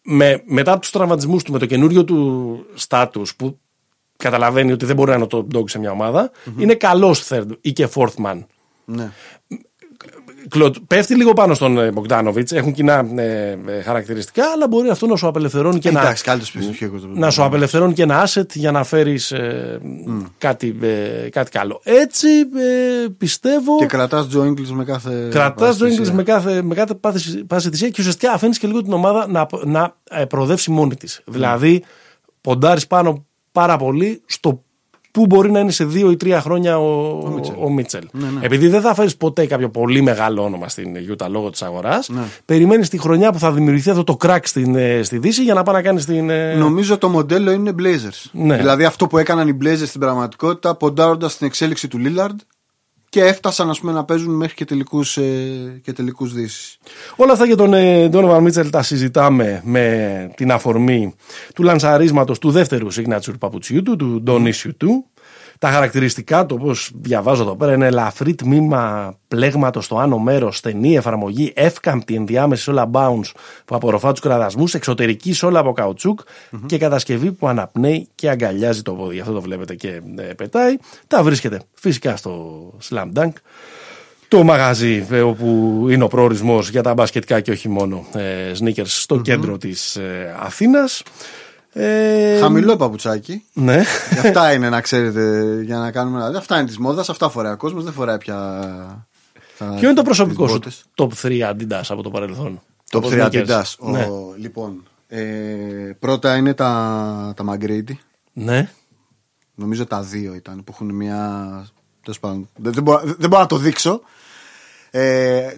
με, μετά τους τραυματισμούς του, με το καινούριο του στάτου που καταλαβαίνει ότι δεν μπορεί να είναι το dog σε μια ομάδα, είναι καλός third ή και fourth man. Ναι. Κλοντ, πέφτει λίγο πάνω στον Μπογκδάνοβιτ, έχουν κοινά ε, ε, χαρακτηριστικά, αλλά μπορεί αυτό να σου απελευθερώνει και, Ε, να, Εντάξει, καλύτερο πιεστοχείο. να σου απελευθερώνει και ένα asset για να φέρεις κάτι, ε, κάτι καλό. Έτσι ε, πιστεύω. Και κρατάς Τζο Ίγκλι με κάθε. Κρατάς το παραστασία. English με κάθε, με κάθε πάση, πάση θυσία και ουσιαστικά αφήνεις και λίγο την ομάδα να, να ε, προοδεύσει μόνη της. Δηλαδή, ποντάρεις πάνω πάρα πολύ στο πού μπορεί να είναι σε δύο ή τρία χρόνια ο, ο Μίτσελ. Επειδή δεν θα φέρει ποτέ κάποιο πολύ μεγάλο όνομα στην Γιούτα λόγω της αγοράς, περιμένεις τη χρονιά που θα δημιουργηθεί αυτό το crack στην, ε, στη Δύση για να πάει να κάνει την. ε, Νομίζω το μοντέλο είναι Blazers. Ναι. Δηλαδή αυτό που έκαναν οι Blazers στην πραγματικότητα, ποντάροντας την εξέλιξη του Lillard και έφτασαν ας πούμε, να παίζουν μέχρι και τελικούς ε, και τελικούς δύσεις. Όλα αυτά για τον ε, Donovan Μίτσελ τα συζητάμε με την αφορμή του λανσαρίσματος του δεύτερου signature παπουτσιού του, του Don Issue του. Τα χαρακτηριστικά του, όπως διαβάζω εδώ πέρα, είναι ελαφρύ τμήμα πλέγματος στο άνω μέρος, στενή εφαρμογή, εύκαμπτη ενδιάμεση σε όλα bounce που απορροφά τους κραδασμούς, εξωτερική σε όλα από καουτσούκ και κατασκευή που αναπνέει και αγκαλιάζει το πόδι. Αυτό το βλέπετε και ε, πετάει. Τα βρίσκεται φυσικά στο Slam Dunk το μαγαζί ε, όπου είναι ο προορισμός για τα μπασκετικά και όχι μόνο ε, sneakers στο κέντρο της ε, Αθήνας. Ε, Χαμηλό παπουτσάκι. Ναι. Και αυτά είναι να ξέρετε για να κάνουμε. Δηλαδή, αυτά είναι της μόδας, αυτά φοράει ο κόσμος, δεν φοράει πια. τα- Ποιο είναι το προσωπικό τις σου μπότες. top 3 Adidas από το παρελθόν; Top Από 3 sneakers. Adidas. Ο- Ναι. Λοιπόν, ε, πρώτα είναι τα, τα McGrady. ναι. Νομίζω τα δύο ήταν που έχουν μια. τέλος πάντων, δεν, δεν, μπορώ, δεν μπορώ να το δείξω. Ε,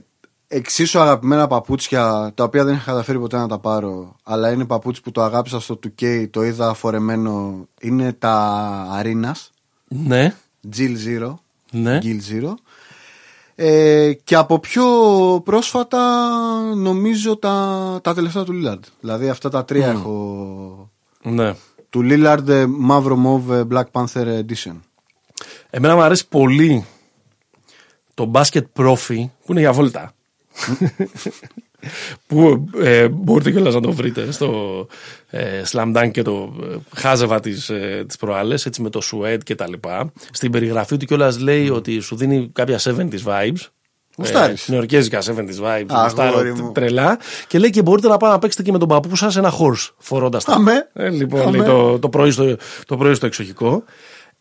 εξίσου αγαπημένα παπούτσια τα οποία δεν είχα καταφέρει ποτέ να τα πάρω αλλά είναι παπούτσι που το αγάπησα στο 2K το είδα φορεμένο είναι τα Arenas Ναι. Jill Zero Ναι. Jill Zero ε, και από πιο πρόσφατα νομίζω τα, τα τελευταία του Lillard δηλαδή αυτά τα τρία έχω ναι. του Lillard ε, μαύρο μόβ Black Panther Edition Εμένα μου αρέσει πολύ το basket profi που είναι για βόλτα. Που ε, μπορείτε κιόλας να το βρείτε στο ε, Slam Dunk και το ε, χάζευα τις, ε, τις προάλλες έτσι με το sweat και τα λοιπά. Στην περιγραφή του κιόλας λέει ότι σου δίνει κάποια 70s vibes. Γουστάρεις. Ε, νεορκέζικα 70s vibes. Α, γουστάρω αγόρι μου. τρελά. Και λέει και μπορείτε να πάτε να παίξετε και με τον παππού σας ένα horse φορώντας τα. Αμέ. Ε, λοιπόν, Αμέ. λέει, το, το, πρωί στο, το πρωί στο εξοχικό.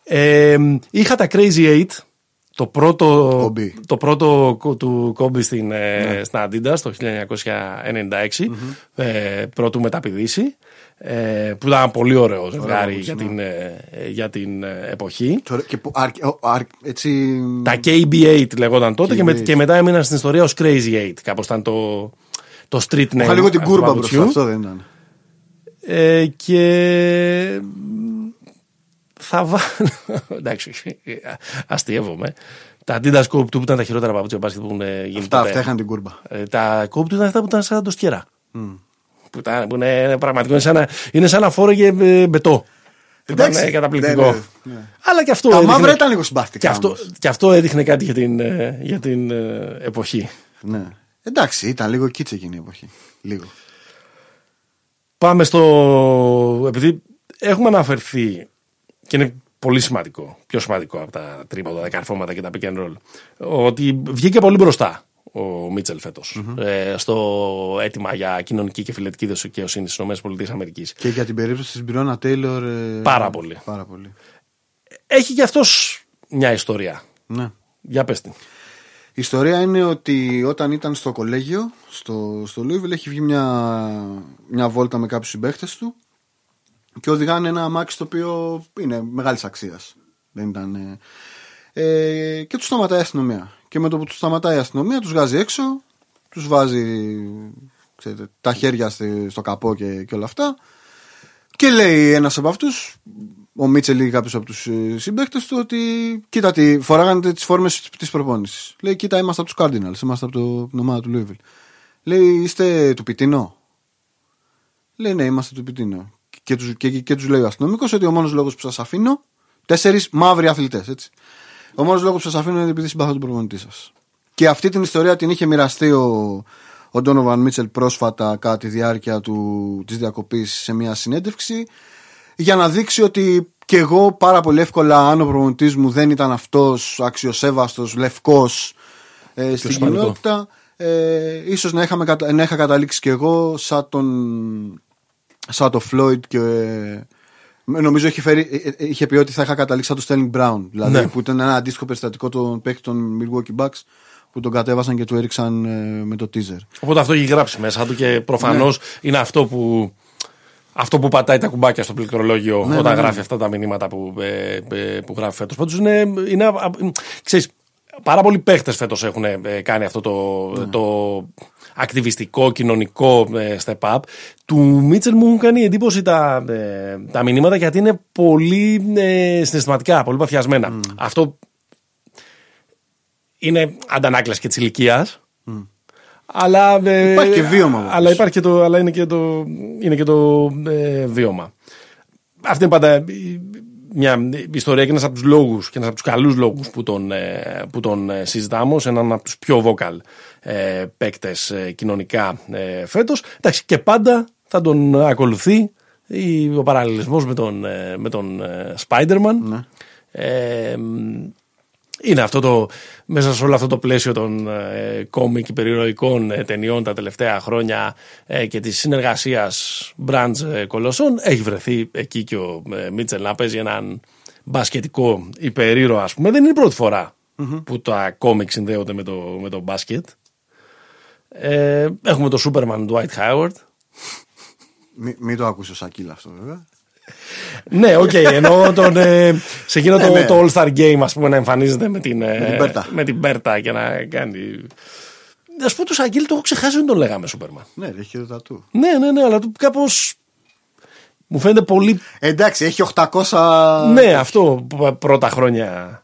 Ε, είχα τα Crazy Eight, το πρώτο, Κόμπι. το πρώτο κο- του κόμπι στην, ε, στην Adidas το 1996, ε, πρώτου μεταπηδήσει, ε, που ήταν πολύ ωραίο ζευγάρι για, την, ε, ε, για την ε, εποχή. Τώρα, και που, αρ, ο- αρ, έτσι, Τα KB8 λεγόταν τότε και, με- KB8. και μετά έμειναν στην ιστορία ως Crazy 8. Κάπως ήταν το, το street name. Είχα λίγο την του κούρμπα παπουτσιού. μπροστά, αυτό δεν ήταν. Ε, και θα βάλω. Εντάξει, αστείευομαι. Τα Adidas Coop του που ήταν τα χειρότερα παπούτσια μπάσκετ που έχουν γίνει Αυτά, ποτέ. αυτά είχαν την κούρμπα. Ε, τα Coop του ήταν αυτά που ήταν σαν το σκέρα. Που, ήταν, που είναι πραγματικό. Είναι σαν να, είναι σαν να φόρεγε ε, μπετό. Ήταν Εντάξει, ε, καταπληκτικό. ναι, ναι, ναι. Αλλά και αυτό. Τα έδειχνε- μαύρα ήταν λίγο συμπαθητικά. και αυτό, όμως. και αυτό έδειχνε κάτι για την, ε, για την ε, εποχή. Ναι. Εντάξει, ήταν λίγο κίτσε εκείνη η εποχή. Λίγο. Πάμε στο. Επειδή έχουμε αναφερθεί και είναι πολύ σημαντικό, πιο σημαντικό από τα τρίποντα, τα καρφώματα και τα pick and roll, ότι βγήκε πολύ μπροστά ο Μίτσελ φετος ε, στο αίτημα για κοινωνική και φιλετική δικαιοσύνη στις ΗΠΑ. Και για την περίπτωση της Μπριώνα Τέιλορ. ε, Πάρα πολύ. Πάρα πολύ. Έχει κι αυτός μια ιστορία. Ναι. Για πες την. Η ιστορία είναι ότι όταν ήταν στο κολέγιο, στο, στο Louisville, έχει βγει μια, μια βόλτα με κάποιους συμπαίχτες του και οδηγάνε ένα αμάξι το οποίο είναι μεγάλης αξίας. Δεν ήταν... ε, ε, και τους σταματάει η αστυνομία. Και με το που τους σταματάει η αστυνομία τους βγάζει έξω, τους βάζει ξέρετε, τα χέρια στη- στο καπό και, και όλα αυτά και λέει ένας από αυτούς ο Μίτσελ ή κάποιος από τους συμπαίκτες του ότι κοίτα τι, φοράγανε τις φόρμες της προπόνησης. Λέει, κοίτα, είμαστε από τους Cardinals, είμαστε από το, την ομάδα του Louisville. Λέει, είστε του Πιτίνο. Λέει, ναι, είμαστε του Πιτίνο. Και τους και, και τους λέει ο αστυνομικός ότι ο μόνος λόγος που σας αφήνω. Τέσσερις μαύροι αθλητές, έτσι. Ο μόνος λόγος που σας αφήνω είναι επειδή συμπαθώ τον προπονητή σας. Και αυτή την ιστορία την είχε μοιραστεί ο, ο Ντόνοβαν Μίτσελ πρόσφατα κατά τη διάρκεια του, της διακοπής σε μια συνέντευξη για να δείξει ότι και εγώ πάρα πολύ εύκολα αν ο προπονητής μου δεν ήταν αυτός αξιοσέβαστος, λευκός ε, στην σημαντικό. κοινότητα ε, ίσως να, είχαμε, κατα- να είχα καταλήξει και εγώ σαν τον σαν το Floyd και ε, νομίζω είχε, φέρει, ε, ε, είχε πει ότι θα είχα καταλήξει σαν το Sterling Brown δηλαδή Ναι. που ήταν ένα αντίστοιχο περιστατικό των παίκτη των Milwaukee Bucks που τον κατέβασαν και του έριξαν ε, με το teaser. Οπότε αυτό έχει γράψει μέσα του και προφανώς Ναι. είναι αυτό που. Αυτό που πατάει τα κουμπάκια στο πληκτρολόγιο Ναι, όταν ναι, ναι. γράφει αυτά τα μηνύματα που, ε, ε, που γράφει φέτος. Πάντως είναι. είναι α- α- ξέρεις, πάρα πολλοί παίχτες φέτος έχουν ε, κάνει αυτό το, Ναι. το ακτιβιστικό, κοινωνικό ε, step up. Του Μίτσελ μου έχουν κάνει εντύπωση τα, ε, τα μηνύματα γιατί είναι πολύ ε, συναισθηματικά, πολύ παθιασμένα. Αυτό είναι αντανάκλαση και της ηλικίας. Αλλά, ε, Υπάρχει και βίωμα, όμως. Αλλά, υπάρχει και το, αλλά είναι και το, είναι και το ε, βίωμα. Αυτή είναι πάντα ε, μια ιστορία και ένας από τους λόγους και ένας από τους καλούς λόγους που τον, ε, που τον ε, συζητάμε ως έναν από τους πιο vocal ε, παίκτες ε, κοινωνικά ε, φέτος. Εντάξει, και πάντα θα τον ακολουθεί η- ο παραλληλισμός με τον, ε, με τον ε, Spider-Man. Ναι. Ε, είναι αυτό το, μέσα σε όλο αυτό το πλαίσιο των ε, κόμικ και περιεροϊκών ε, ταινιών τα τελευταία χρόνια ε, και της συνεργασίας brands ε, κολοσσών έχει βρεθεί εκεί και ο ε, Μίτσελ να παίζει έναν μπασκετικό υπερήρωα ας πούμε. Δεν είναι η πρώτη φορά που τα κόμικ συνδέονται με το, με το μπάσκετ. Ε, έχουμε το Superman Dwight Howard. Μη- Μην το ακούσει ο Σακίλ αυτό βέβαια. ναι, οκ, εννοώ τον, ε, σε εκείνο το, Ναι, ναι. το All Star Game ας πούμε να εμφανίζεται με την, ε, Με την μπέρτα. με την μπέρτα και να κάνει... Να σου πω το Σακίλ το έχω ξεχάσει δεν τον λέγαμε Σούπερμαν. Ναι, ρε, έχει το τατού. Ναι, ναι, ναι, αλλά του κάπως μου φαίνεται πολύ... Εντάξει, έχει 800. Ναι, αυτό π- πρώτα χρόνια.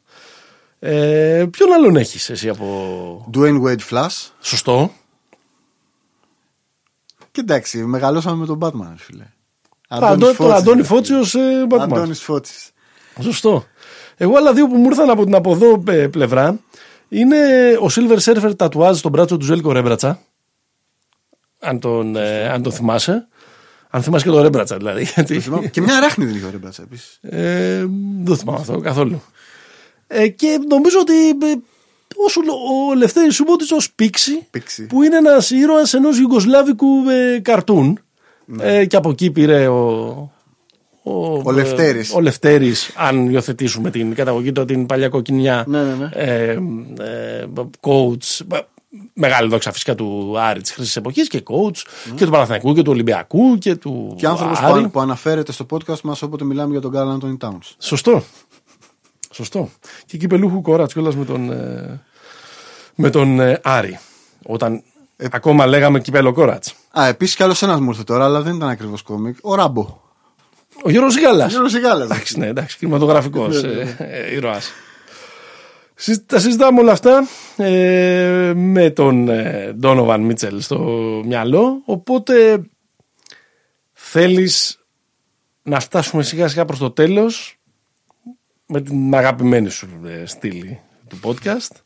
Ε, ποιον άλλον έχεις εσύ από... Dwayne Wade Flash. Σωστό. Και εντάξει, μεγαλώσαμε με τον Batman, φίλε. Αντώ, τον Αντώνη Φώτσιος ε, Batman. Αντώνης Φώτση. Σωστό. Εγώ άλλα δύο που μου ήρθαν από την από εδώ ε, πλευρά είναι ο Silver Surfer τατουάζ στον μπράτσο του Ζέλικο Ρέμπρατσα. Αν τον, ε, αν τον θυμάσαι. Αν θυμάσαι και τον Ρέμπρατσα δηλαδή. γιατί- και μια ράχνη δεν είχε ο Ρέμπρατσα επίσης. ε, δεν θυμάμαι αυτό καθόλου. Ε, και νομίζω ότι ε, όσο ο Λευτέρης Σούμποτης ως Πίξη, Πίξη. που είναι ένας ήρωας ενός Ιουγκοσλάβικου ε, καρτούν ε, και από εκεί πήρε ο, ο, Ο Λευτέρης. ο Λευτέρης, αν υιοθετήσουμε την καταγωγή του την παλιά κοκκινιά Ναι, ναι, ναι. ε, ε, coach ε, μεγάλη δόξα φυσικά του Άρη της χρήσης εποχής και coach και του Παναθηναϊκού και του Ολυμπιακού και του Ναι. Και άνθρωπος που, Άρη. αν- που αναφέρεται στο podcast μας όποτε μιλάμε για τον Γκάρλ Άντωνι Τάουνς. Σωστό. Σωστό. Και εκεί πελούχου κόρατ κιόλας με τον, ε, με τον ε, Άρη. Όταν ακόμα λέγαμε κυπέλο κόρατ. Α, επίσης κι άλλος ένας μου ήρθε τώρα, αλλά δεν ήταν ακριβώς κόμικ. Ο Ράμπο. Ο Γιώργος Γάλλα. Γιώργος Σιγάλα. Εντάξει, ναι, εντάξει, κινηματογραφικός ήρωας. Τα συζητάμε όλα αυτά ε, με τον ε, Ντόνοβαν Μίτσελ στο μυαλό. Οπότε θέλεις να φτάσουμε σιγά σιγά προς το τέλος με την αγαπημένη σου ε, στήλη του podcast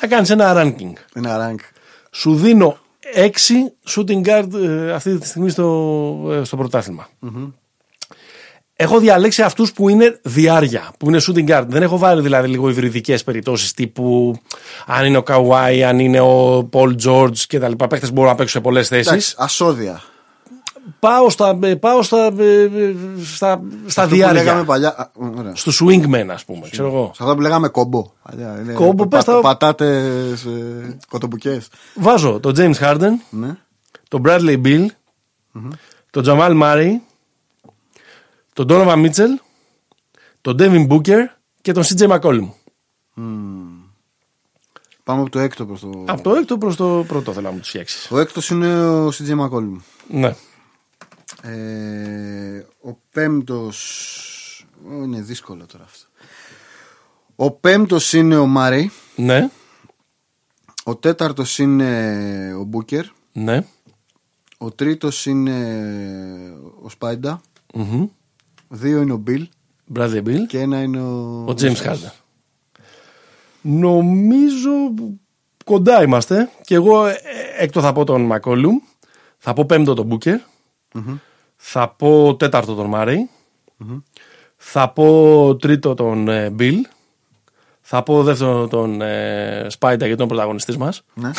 να κάνεις ένα ranking. Ένα rank. Σου δίνω 6 shooting guard ε, αυτή τη στιγμή στο, ε, στο πρωταθλημα Έχω διαλέξει αυτούς που είναι διάρκεια, που είναι shooting guard. Δεν έχω βάλει δηλαδή λίγο υβριδικές περιπτώσεις τύπου αν είναι ο Καουάι, αν είναι ο Paul George και τα λοιπά. Παίχτες που μπορούν να παίξουν σε πολλές θέσεις. Εντάξει, ασώδια. Πάω στα, ε, πάω στα, ε, ε, στα, στα Αυτό που λέγαμε διάρκεια. παλιά. α, Ωραία. Στους swingmen ας πούμε, ξέρω εγώ. Σε αυτά που λέγαμε κομπό. παλιά, είναι Κόμπο, πα- πες τα- Πατάτες κοτομπουκέ. Βάζω τον James Harden, Ναι. τον Bradley Bill, τον Jamal Murray, τον Donovan Mitchell, τον Devin Booker και τον CJ McCollum. Πάμε από το έκτο προς το. Από το έκτο προς το πρώτο θέλω να μου τους φτιάξεις. Ο έκτος είναι ο CJ McCollum. Ναι. Ε, ο πέμπτος Είναι δύσκολο τώρα αυτό Ο πέμπτος είναι ο Μάρεϊ Ναι. Ο τέταρτος είναι ο Μπούκερ Ναι. Ο τρίτος είναι ο Σπάιντα Μμμ. Δύο είναι ο Μπιλ Bradley Bill. Και ένα είναι ο Ο James Harden. Νομίζω κοντά είμαστε και εγώ ε, έκτο θα πω τον Μακόλουμ. Θα πω πέμπτο τον μπουκερ Θα πω τέταρτο τον μαρεϊ Θα πω τρίτο τον Μπιλ. Θα πω δεύτερο τον ε, Σπάιντα γιατί είναι ο πρωταγωνιστής μας. Ναι.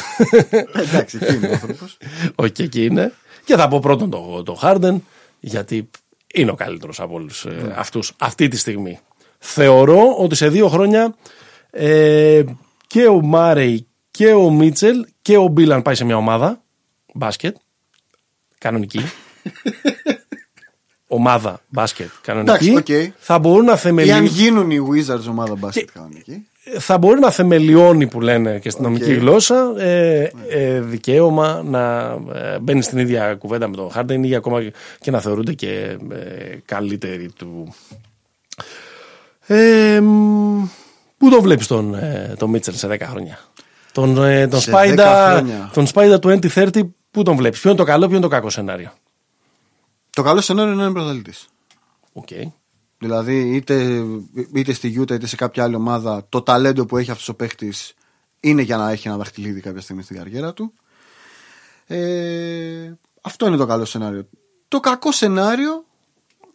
Εντάξει, εκεί είναι ο άνθρωπος. Όχι, εκεί είναι. Και θα πω πρώτον τον το Χάρντεν γιατί είναι ο καλύτερος από όλους ε, Ναι. αυτούς αυτή τη στιγμή. Θεωρώ ότι σε δύο χρόνια ε, και ο Μάρεϊ και ο Μίτσελ και ο Μπιλ αν πάει σε μια ομάδα μπάσκετ. Κανονική. Ομάδα μπάσκετ κανονική. Εντάξει, οκ. Θα μπορούν να Ή αν θεμελιώσουν γίνουν οι Wizards ομάδα μπάσκετ κανονική. θα μπορεί να θεμελιώνει που λένε και στην νομική Οκ. γλώσσα ε, ε, δικαίωμα να ε, μπαίνει στην ίδια κουβέντα με τον Χάρντεν ή ακόμα και να θεωρούνται και ε, καλύτεροι του. Ε, μ, πού τον βλέπεις τον, ε, τον Μίτσελ σε 10 χρόνια; Τον, ε, τον, Σε Σπάιντα, 10 χρόνια. τον Σπάιντα 2030 πού τον βλέπεις; Ποιο είναι το καλό, ποιο είναι το κακό σενάριο; Το καλό σενάριο είναι να είναι πρωταθλητής. Οκ. Δηλαδή, είτε, είτε στη Γιούτα είτε σε κάποια άλλη ομάδα, το ταλέντο που έχει αυτός ο παίχτης είναι για να έχει ένα δαχτυλίδι κάποια στιγμή στην καριέρα του. Ε, αυτό είναι το καλό σενάριο. Το κακό σενάριο.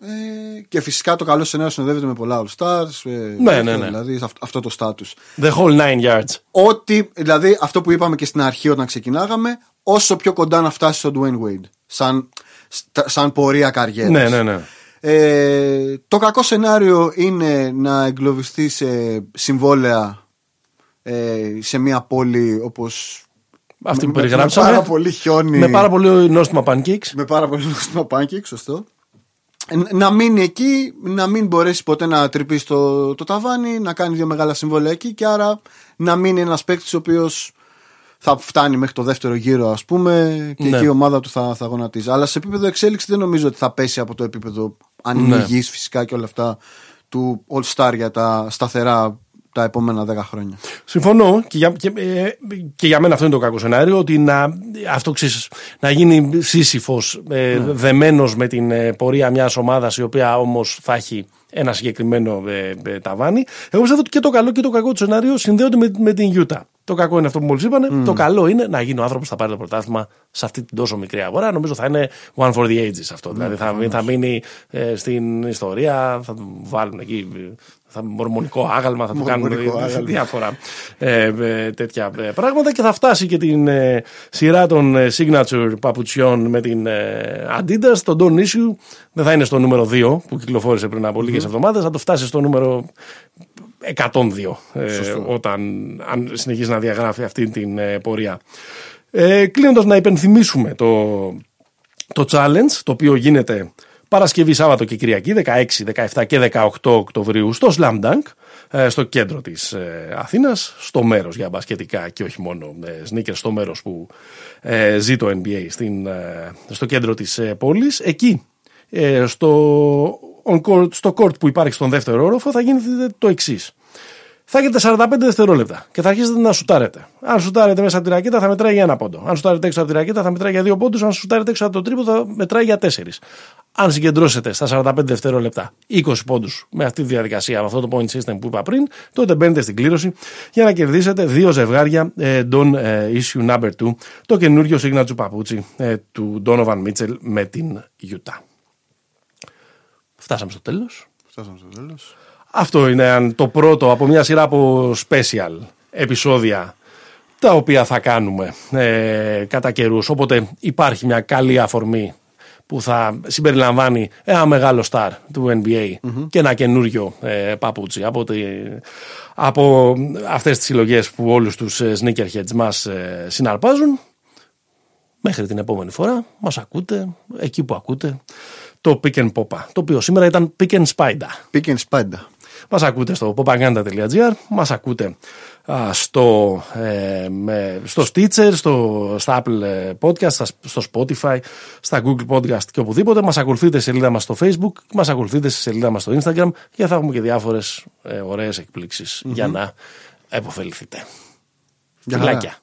Ε, και φυσικά το καλό σενάριο συνοδεύεται με πολλά All Stars. Ε, Ναι, ναι, ναι. Δηλαδή αυτό, αυτό το status. The whole nine yards. Ό,τι, δηλαδή αυτό που είπαμε και στην αρχή όταν ξεκινάγαμε, όσο πιο κοντά να φτάσει στο Dwayne Wade. Σαν, στα- σαν πορεία καριέρας. Ναι, ναι, ναι. Ε, το κακό σενάριο είναι να εγκλωβιστεί σε συμβόλαια ε, σε μια πόλη όπως Αυτή που με- περιγράψαμε. Με πάρα πολύ χιόνι. Με πάρα πολύ νόστιμα pancakes. με πάρα πολύ νόστιμα pancake, σωστό. Ε, Να μείνει εκεί, να μην μπορέσει ποτέ να τρυπήσει το, το ταβάνι, να κάνει δύο μεγάλα συμβόλαια εκεί και άρα να μείνει ένας παίκτης ο οποίος θα φτάνει μέχρι το δεύτερο γύρο, ας πούμε, και Ναι. εκεί η ομάδα του θα, θα γονατίζει. Αλλά σε επίπεδο εξέλιξη δεν νομίζω ότι θα πέσει από το επίπεδο, αν είναι Ναι. υγιής φυσικά και όλα αυτά, του All Star για τα σταθερά τα επόμενα 10 χρόνια. Συμφωνώ και για, και, ε, και για μένα αυτό είναι το κακό σενάριο ότι να, αυτό ξέρεις, να γίνει σύσυφος ε, Ναι. δεμένος με την ε, πορεία μιας ομάδας η οποία όμως θα έχει ένα συγκεκριμένο ε, ε, ταβάνι. Εγώ πιστεύω ότι και το καλό και το κακό του σενάριο συνδέονται με, με την Utah. Το κακό είναι αυτό που μόλις είπανε. Το καλό είναι να γίνει ο άνθρωπος που θα πάρει το πρωτάθλημα σε αυτή την τόσο μικρή αγορά. Νομίζω θα είναι one for the ages αυτό. δηλαδή θα, μει- θα μείνει ε, στην ιστορία, θα του βάλουν εκεί ε, θα, μορμονικό άγαλμα, θα του κάνουν Μορμονικό ε, άγαλμα. διάφορα ε, ε, τέτοια ε, πράγματα και θα φτάσει και την ε, σειρά των ε, signature παπουτσιών με την ε, Adidas. Το Don Issue δεν θα είναι στο νούμερο 2 που κυκλοφόρησε πριν από λίγες εβδομάδες, θα το φτάσει στο νούμερο 102 ε, όταν αν συνεχίζει να διαγράφει αυτή την ε, πορεία. Ε, Κλείνοντας να υπενθυμίσουμε το, το challenge το οποίο γίνεται Παρασκευή, Σάββατο και Κυριακή 16, 17 και 18 Οκτωβρίου στο Slam Dunk ε, στο κέντρο της ε, Αθήνας στο μέρος για μπασκετικά και όχι μόνο ε, sneakers στο μέρος που ε, ζει το NBA στην, ε, στο κέντρο της ε, πόλης εκεί ε, στο, on court, στο court που υπάρχει στον δεύτερο όροφο θα γίνεται το εξής. Θα έχετε 45 δευτερόλεπτα και θα αρχίσετε να σουτάρετε. Αν σουτάρετε μέσα από τη ρακέτα θα μετράει για ένα πόντο. Αν σουτάρετε έξω από τη ρακέτα θα μετράει για δύο πόντους. Αν σουτάρετε έξω από το τρίπο θα μετράει για τέσσερις. Αν συγκεντρώσετε στα 45 δευτερόλεπτα 20 πόντους με αυτή τη διαδικασία, με αυτό το point system που είπα πριν, τότε μπαίνετε στην κλήρωση για να κερδίσετε δύο ζευγάρια ε, Don ε, Issue Number 2, το καινούριο signature παπούτσι ε, του Donovan Mitchell με την Utah. Φτάσαμε στο τέλος. Φτάσαμε στο τέλος. Αυτό είναι αν, το πρώτο από μια σειρά από special επεισόδια τα οποία θα κάνουμε ε, κατά καιρούς. Οπότε υπάρχει μια καλή αφορμή που θα συμπεριλαμβάνει ένα μεγάλο στάρ του NBA και ένα καινούριο ε, παπούτσι από, τη, από αυτές τις συλλογές που όλους τους ε, sneakerheads μας ε, συναρπάζουν. Μέχρι την επόμενη φορά μας ακούτε εκεί που ακούτε το Pick and Popa, το οποίο σήμερα ήταν Pick and Spider. Pick and Spider. Μας ακούτε στο popaganda.gr, μας ακούτε α, στο, ε, με, στο Stitcher, στο, στα Apple ε, Podcast, στα- στο Spotify, στα Google Podcast και οπουδήποτε. Μας ακολουθείτε στη σελίδα μας στο Facebook, μας ακολουθείτε στη σελίδα μας στο Instagram και θα έχουμε και διάφορες ε, ωραίες εκπλήξεις για να επωφεληθείτε. Γεια χαρά. Φιλάκια.